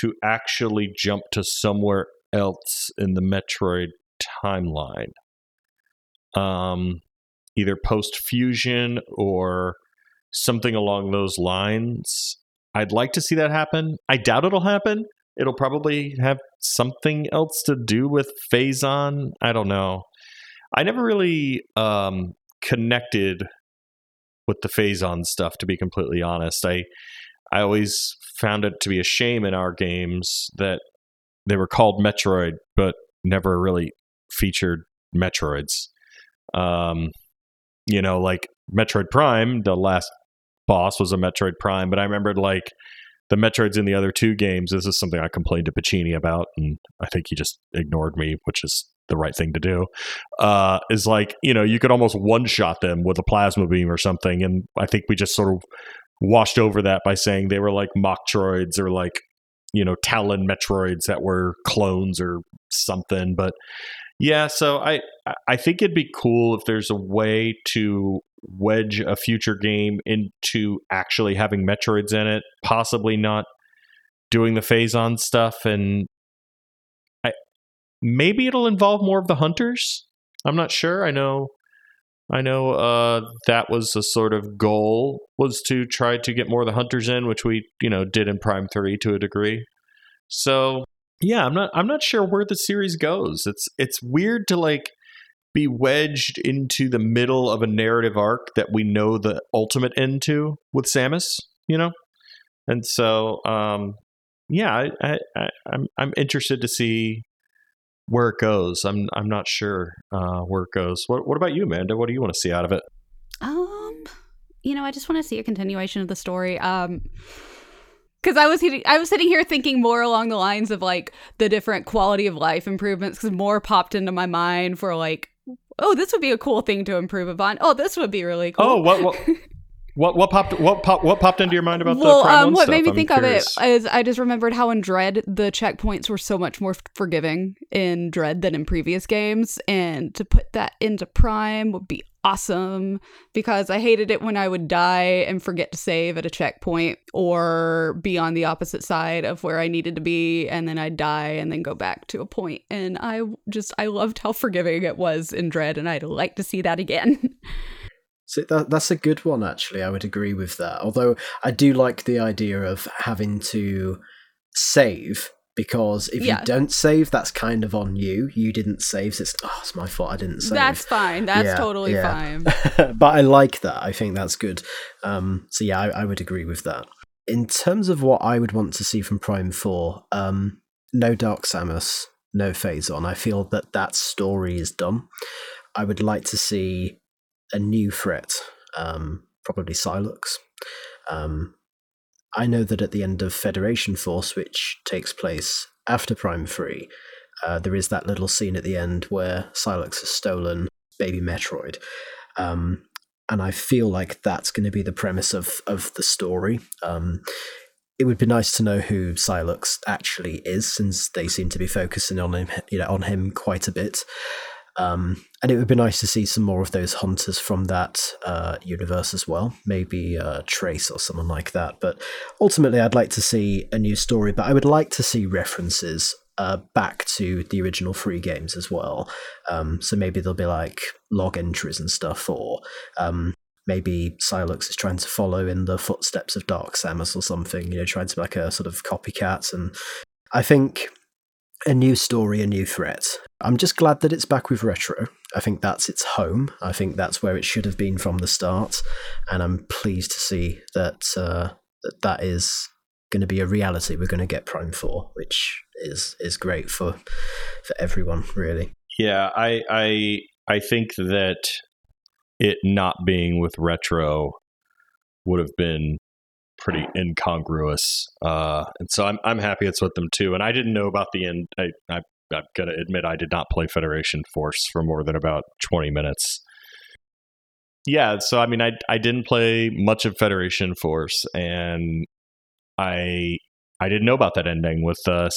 to actually jump to somewhere else in the Metroid timeline. Um, either post fusion or something along those lines. I'd like to see that happen. I doubt it'll happen. It'll probably have something else to do with Phazon. I don't know. I never really um, connected with the Phazon stuff, to be completely honest. I I always found it to be a shame in our games that they were called Metroid, but never really featured Metroids. Um, you know, like Metroid Prime, the last boss was a Metroid Prime, but I remembered like the Metroids in the other two games. This is something I complained to Pacini about, and I think he just ignored me, which is the right thing to do. Uh, is like you know you could almost one shot them with a plasma beam or something, and I think we just sort of washed over that by saying they were like mock droids or like you know Tallon Metroids that were clones or something, but. Yeah, so I I think it'd be cool if there's a way to wedge a future game into actually having Metroids in it, possibly not doing the phazon stuff and I maybe it'll involve more of the hunters. I'm not sure. I know I know uh, that was a sort of goal was to try to get more of the hunters in, which we, you know, did in Prime 3 to a degree. So yeah, I'm not I'm not sure where the series goes. It's it's weird to like be wedged into the middle of a narrative arc that we know the ultimate end to with Samus, you know? And so um yeah, I, I, I I'm I'm interested to see where it goes. I'm I'm not sure uh, where it goes. What what about you, Amanda? What do you want to see out of it? Um, you know, I just want to see a continuation of the story. Um, because I was hitting, I was sitting here thinking more along the lines of like the different quality of life improvements because more popped into my mind for like, oh, this would be a cool thing to improve upon. Oh, this would be really cool. Oh, what what what, what popped what pop, what popped into your mind about well, the Prime um, what stuff? made me I'm think curious. of it is I just remembered how in Dread the checkpoints were so much more forgiving in Dread than in previous games, and to put that into Prime would be awesome because I hated it when I would die and forget to save at a checkpoint or be on the opposite side of where I needed to be and then I'd die and then go back to a point. and I just I loved how forgiving it was in Dread and I'd like to see that again. So that that's a good one actually. I would agree with that. Although I do like the idea of having to save because if Yeah. you don't save, that's kind of on you. You didn't save, so it's oh, it's my fault. I didn't save. That's fine. That's Yeah, totally yeah. fine. but I like that. I think that's good. Um, so yeah, I, I would agree with that. In terms of what I would want to see from Prime Four, um, no Dark Samus, no Phazon. I feel that that story is done. I would like to see a new threat, um, probably Sylux. Um, I know that at the end of Federation Force, which takes place after Prime 3, uh, there is that little scene at the end where Sylux has stolen baby Metroid. Um, and I feel like that's going to be the premise of, of the story. Um, it would be nice to know who Sylux actually is, since they seem to be focusing on him, you know, on him quite a bit. Um, and it would be nice to see some more of those hunters from that uh, universe as well. Maybe uh, Trace or someone like that. But ultimately, I'd like to see a new story. But I would like to see references uh, back to the original free games as well. Um, so maybe there'll be like log entries and stuff, or um, maybe Sylux is trying to follow in the footsteps of Dark Samus or something. You know, trying to be like a sort of copycat. And I think a new story, a new threat. I'm just glad that it's back with Retro. I think that's its home. I think that's where it should have been from the start, and I'm pleased to see that uh, that that is going to be a reality. We're going to get Prime Four, which is is great for for everyone, really. Yeah, I I I think that it not being with retro would have been pretty incongruous. Uh, and so I'm I'm happy it's with them too. And I didn't know about the end. I, I I'm gonna admit I did not play Federation Force for more than about 20 minutes. Yeah, so I mean I I didn't play much of Federation Force, and I I didn't know about that ending with uh,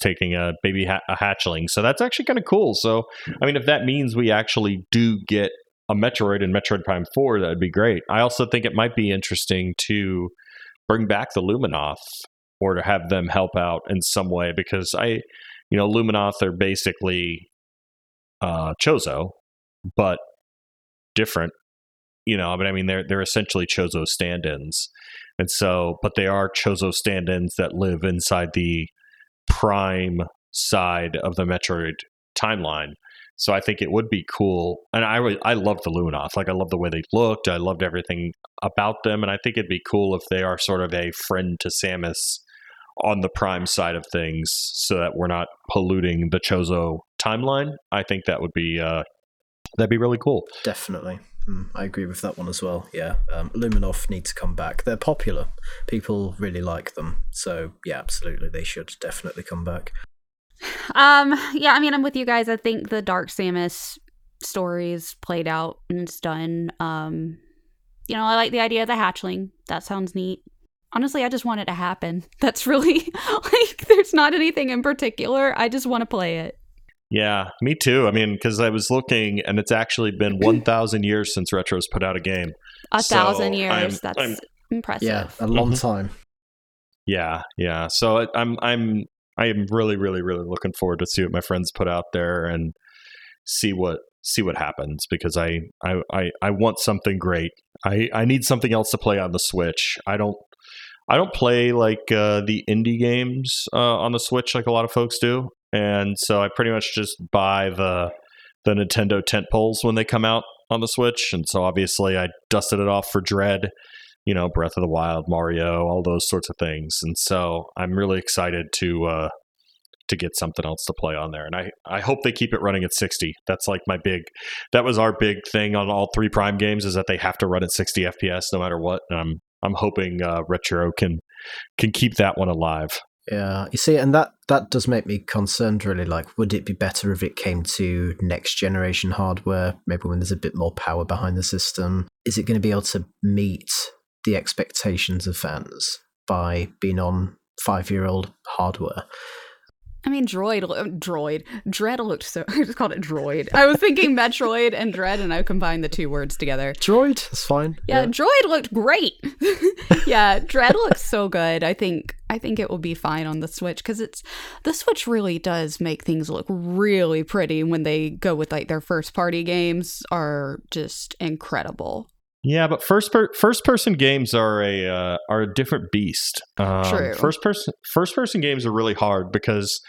taking a baby ha- a hatchling. So that's actually kind of cool. So I mean, if that means we actually do get a Metroid in Metroid Prime Four, that would be great. I also think it might be interesting to bring back the Luminoth or to have them help out in some way because I, you know, Luminoth are basically uh, Chozo, but different. You know, but I mean, they're they're essentially Chozo stand-ins, and so, but they are Chozo stand-ins that live inside the Prime side of the Metroid timeline. So I think it would be cool, and I I love the Luminoth. Like I love the way they looked. I loved everything about them, and I think it'd be cool if they are sort of a friend to Samus on the Prime side of things, so that we're not polluting the Chozo timeline. I think that would be uh, that'd be really cool. Definitely. Mm, I agree with that one as well. Yeah, um, Luminoth need to come back. They're popular. People really like them. So yeah, absolutely, they should definitely come back. Um, yeah, I mean, I'm with you guys. I think the Dark Samus stories played out and it's done. Um, you know, I like the idea of the hatchling. That sounds neat. Honestly, I just want it to happen. That's really like there's not anything in particular. I just want to play it. Yeah, me too. I mean, because I was looking, and it's actually been 1,000 years since Retro's put out a game. A So, thousand years. I'm- That's I'm- impressive. Yeah, a long Mhm. time. Yeah, yeah. So I- I'm, I'm, I am really, really, really looking forward to see what my friends put out there and see what see what happens because I, I, I, I want something great. I, I need something else to play on the Switch. I don't. I don't play like uh, the indie games uh, on the Switch like a lot of folks do, and so I pretty much just buy the the Nintendo tent poles when they come out on the Switch. And so obviously I dusted it off for Dread, you know, Breath of the Wild, Mario, all those sorts of things. And so I'm really excited to uh, to get something else to play on there. And I, I hope they keep it running at 60. That's like my big that was our big thing on all three Prime games is that they have to run at 60 FPS no matter what. And I'm I'm hoping uh, Retro can can keep that one alive. Yeah, you see, and that that does make me concerned. Really, like, would it be better if it came to next generation hardware? Maybe when there's a bit more power behind the system. Is it going to be able to meet the expectations of fans by being on five year old hardware? I mean, Droid, uh, Droid, Dread looked so. I just called it Droid. I was thinking Metroid and Dread, and I combined the two words together. Droid, that's fine. Yeah, Droid looked great. yeah, Dread looks so good. I think I think it will be fine on the Switch because it's the Switch really does make things look really pretty when they go with like their first party games are just incredible. Yeah, but first per- first person games are a uh, are a different beast. Um, True. First person first person games are really hard because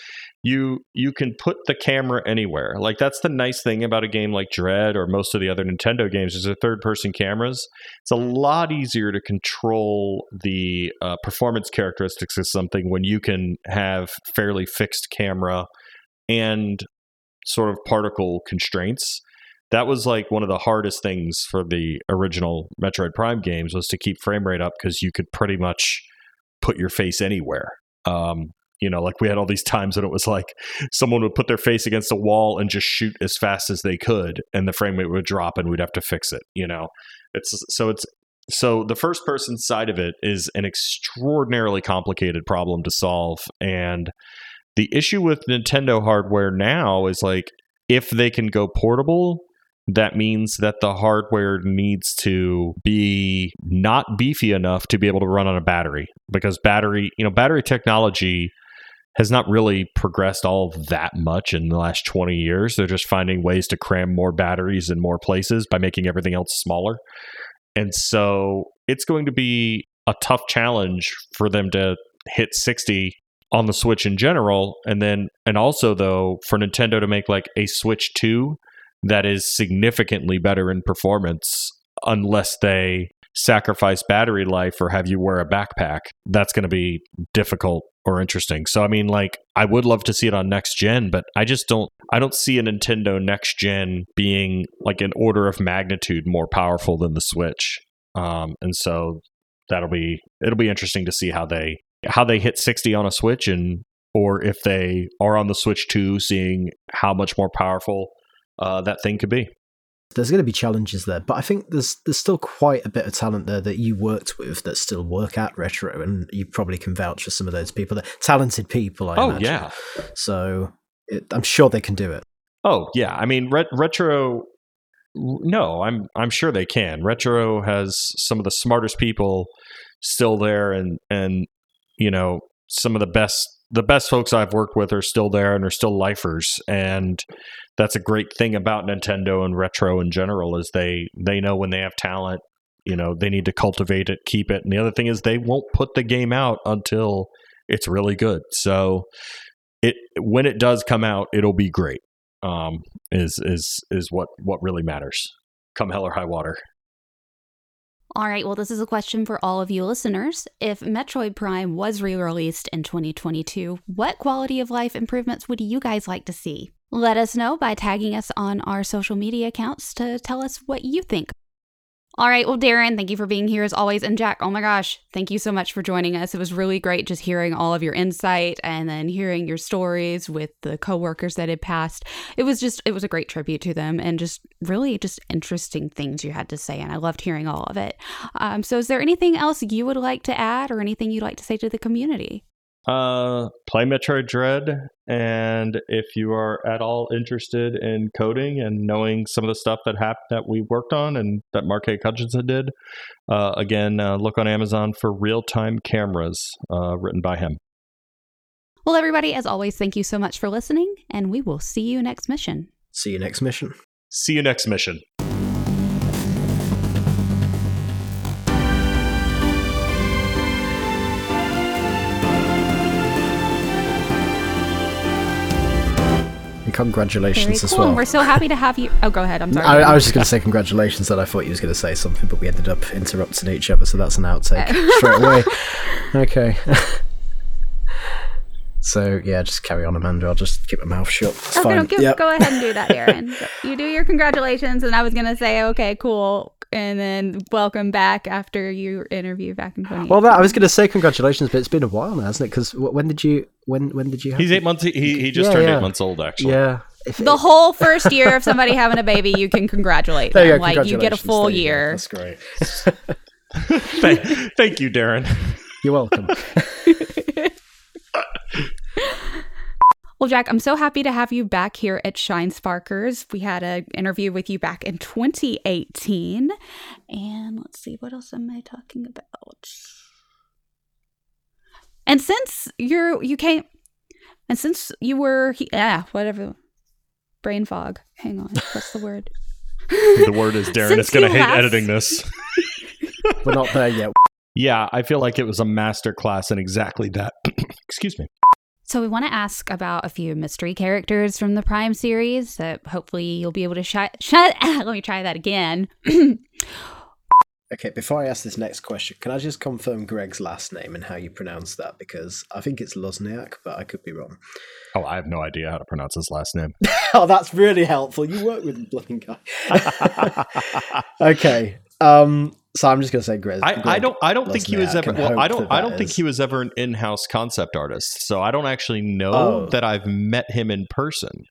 you you can put the camera anywhere. Like that's the nice thing about a game like Dread or most of the other Nintendo games is they're third person cameras. It's a lot easier to control the uh, performance characteristics of something when you can have fairly fixed camera and sort of particle constraints that was like one of the hardest things for the original Metroid Prime games was to keep frame rate up because you could pretty much put your face anywhere. Um, you know, like we had all these times when it was like someone would put their face against a wall and just shoot as fast as they could, and the frame rate would drop, and we'd have to fix it. You know, it's so it's so the first person side of it is an extraordinarily complicated problem to solve, and the issue with Nintendo hardware now is like if they can go portable that means that the hardware needs to be not beefy enough to be able to run on a battery because battery, you know, battery technology has not really progressed all that much in the last 20 years. They're just finding ways to cram more batteries in more places by making everything else smaller. And so it's going to be a tough challenge for them to hit 60 on the Switch in general and then and also though for Nintendo to make like a Switch 2 that is significantly better in performance unless they sacrifice battery life or have you wear a backpack. That's going to be difficult or interesting. So i mean like i would love to see it on next gen but i just don't i don't see a nintendo next gen being like an order of magnitude more powerful than the switch. Um, and so that'll be it'll be interesting to see how they how they hit 60 on a switch and or if they are on the switch 2 seeing how much more powerful uh, that thing could be. There's going to be challenges there, but I think there's there's still quite a bit of talent there that you worked with that still work at retro, and you probably can vouch for some of those people. They're talented people, I oh imagine. yeah, So it, I'm sure they can do it. oh yeah. I mean, ret- retro. No, I'm I'm sure they can. Retro has some of the smartest people still there, and and you know some of the best the best folks I've worked with are still there and are still lifers, and that's a great thing about Nintendo and retro in general is they they know when they have talent, you know, they need to cultivate it, keep it. And the other thing is they won't put the game out until it's really good. So it when it does come out, it'll be great. Um, is is is what what really matters. Come hell or high water. All right, well, this is a question for all of you listeners. If Metroid Prime was re released in 2022, what quality of life improvements would you guys like to see? Let us know by tagging us on our social media accounts to tell us what you think. All right. Well, Darren, thank you for being here as always. And Jack, oh my gosh, thank you so much for joining us. It was really great just hearing all of your insight and then hearing your stories with the coworkers that had passed. It was just, it was a great tribute to them and just really just interesting things you had to say. And I loved hearing all of it. Um, so, is there anything else you would like to add or anything you'd like to say to the community? Uh, play Metroid Dread, and if you are at all interested in coding and knowing some of the stuff that happened that we worked on and that Mark Haigh-Hutchinson did, uh, again, uh, look on Amazon for Real Time Cameras, uh, written by him. Well, everybody, as always, thank you so much for listening, and we will see you next mission. See you next mission. See you next mission. And congratulations Very as cool. well. We're so happy to have you. Oh, go ahead. I'm sorry. I, I was just going to say congratulations that I thought you was going to say something, but we ended up interrupting each other, so that's an outtake straight away. Okay. so yeah, just carry on, Amanda. I'll just keep my mouth shut. It's Okay, fine. go, Yep. go ahead and do that, Darren. you do your congratulations, and I was gonna say, okay, cool, and then welcome back after your interview back in 20. Well, that, I was going to say congratulations, but it's been a while now, hasn't it? Because when did you when when did you? Have He's eight months. He he just Yeah, turned yeah. eight months old, actually. Yeah. If the whole first year of somebody having a baby, you can congratulate there you them. go. Like you get a full There year. That's great. thank, thank you, Darren. You're welcome. Well, Jack, I'm so happy to have you back here at Shine Sparkers. We had an interview with you back in 2018. And let's see, what else am I talking about? And since you're, you came, and since you were, he, ah, whatever, brain fog. Hang on, what's the word? The word is Darren Since is going to hate last- editing this. We're not there yet. Yeah, I feel like it was a master class in exactly that. Excuse me. So we want to ask about a few mystery characters from the Prime series that hopefully you'll be able to shut. Shut. Let me try that again. Okay, before I ask this next question, can I just confirm Greg's last name and how you pronounce that? Because I think it's Luzniak, but I could be wrong. Oh, I have no idea how to pronounce his last name. oh, that's really helpful. You work with the bloody guy. okay. Um, so I'm just gonna say Greg. I, I don't I don't think he was ever well I don't I don't think is- he was ever an in-house concept artist. So I don't actually know Oh. that I've met him in person.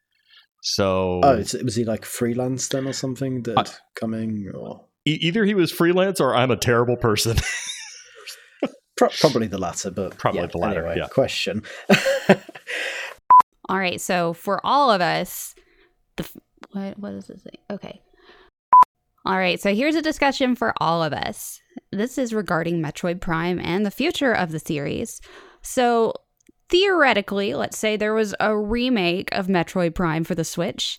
So Oh, is, was he like freelance then or something? That I- coming or e- either he was freelance or I'm a terrible person. Pro- probably the latter, but Probably yeah, the latter, Anyway, yeah. question. All right, so for all of us, the what what does it say? Okay. All right, so here's a discussion for all of us. This is regarding Metroid Prime and the future of the series. So theoretically, let's say there was a remake of Metroid Prime for the Switch.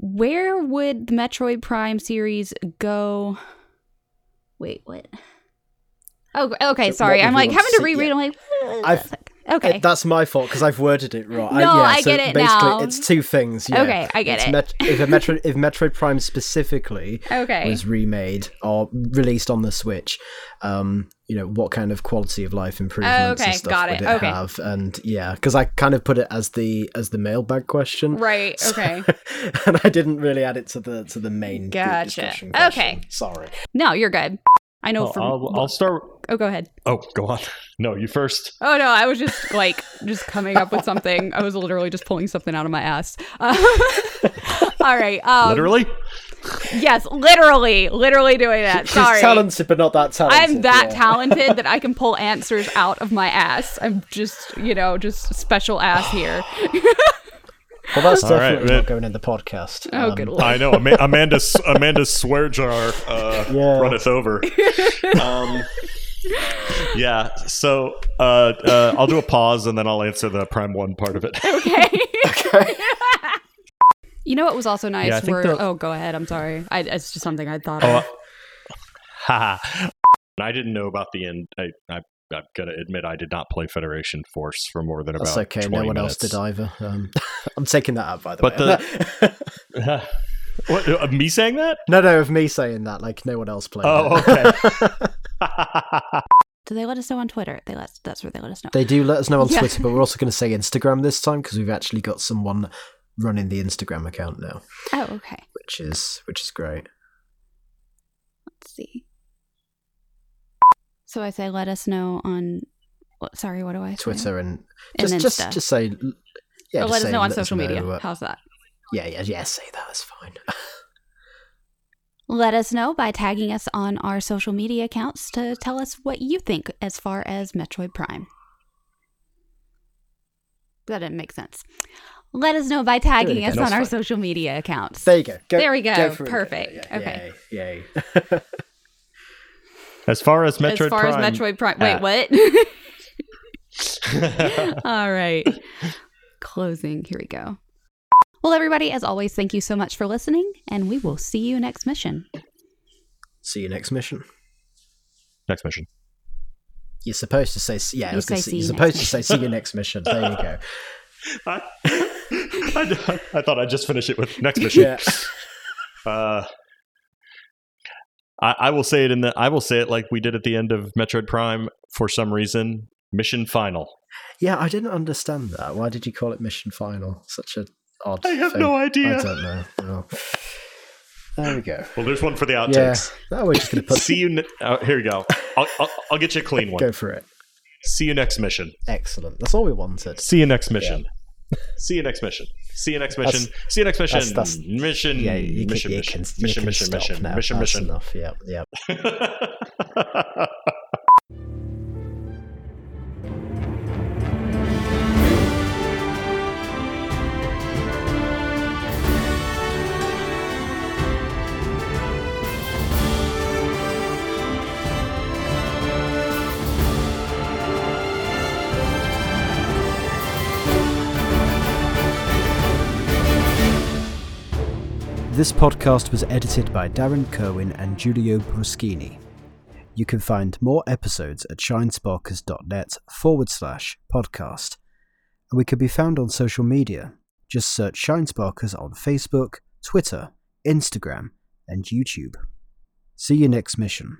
Where would the Metroid Prime series go? Wait, what? Oh, okay. Sorry, I'm like having to reread. Yeah. I'm like? Okay. That's my fault because I've worded it wrong. No, yeah, I so get it basically, now. It's two things. Yeah. Okay, I get It's it. Met- if a Metroid, if Metroid Prime specifically okay. was remade or released on the Switch, um, you know, what kind of quality of life improvements Okay, and stuff got would it, it okay. have? And yeah, because I kind of put it as the as the mailbag question. Right. So- Okay. and I didn't really add it to the to the main Gotcha. discussion. Okay. Sorry. No, you're good. I know Well, from. I'll, I'll start. Oh, go ahead. Oh, go on. No, you first. Oh no, I was just like just coming up with something. I was literally just pulling something out of my ass. Uh, all right. Um, Literally. Yes, literally, literally doing that. She's Sorry. talented, but not that talented. I'm that yeah. talented that I can pull answers out of my ass. I'm just, you know, just special ass here. Well, that's All right, definitely man. not going in the podcast. Oh, Um, good lord. I know Ama- Amanda's Amanda's swear jar uh, Yeah. runneth over. Um, yeah. So uh, uh, I'll do a pause and then I'll answer the prime one part of it. Okay. Okay. you know what was also nice? Yeah, were, the- oh, go ahead. I'm sorry. I, it's just something I thought Oh, of. haha. I didn't know about the end. I, I, I'm gonna admit I did not play Federation Force for more than That's about okay. 20 No one minutes. else did either. Um, I'm taking that out, by the But way. the- what, uh, me saying that? no, no, of me saying that, like no one else played. Oh, it. okay. Do they let us know on Twitter? They let that's where they let us know. they do let us know on Yeah. Twitter, but we're also going to say Instagram this time because we've actually got someone running the Instagram account now, Oh, okay. which is which is great. Let's see. So I say, let us know on. Sorry, what do I say? Twitter and And just just just say yeah. or let us know on social media. uh, How's that? Yeah, yeah, yeah. Say that. That's fine. Let us know by tagging us on our social media accounts to tell us what you think as far as Metroid Prime. That didn't make sense. Let us know by tagging us That's on our fine. social media accounts. there you go. go There we go. for it. Perfect. Yeah, Okay. Yay. yay. As far as Metroid as far Prime, as Metroid Prime. Wait, uh, what? All right. Closing. Here we go. Well, everybody, as always, thank you so much for listening, and we will see you next mission. See you next mission. Next mission. You're supposed to say yeah. I You was gonna say say, see you're you supposed next to say see you next mission. There you go. I, I, I thought I'd just finish it with next mission. Yeah. Uh, I, I will say it in the. I will say it like we did at the end of Metroid Prime for some reason. Mission final. Yeah, I didn't understand that. Why did you call it mission final? Such a odd. I have thing. no idea. I don't know. Well, there we go. Well, there's one for the Yeah. outtakes. No, we're just gonna put. See you. Ne- uh, here you go. I'll, I'll, I'll get you a clean one. Go for it. See you next mission. Excellent. That's all we wanted. See you next mission. See you next mission. See you next mission. That's- See you next mission. that's- that's- mission. Yeah, you can, mission. you mission. can, you mission. can mission. stop Mission. now. Mission. That's Mission. enough. Yeah, yeah. This podcast was edited by Darren Kerwin and Giulio Bruschini. You can find more episodes at shinesparkers.net forward slash podcast. And we can be found on social media. Just search Shinesparkers on Facebook, Twitter, Instagram, and YouTube. See you next mission.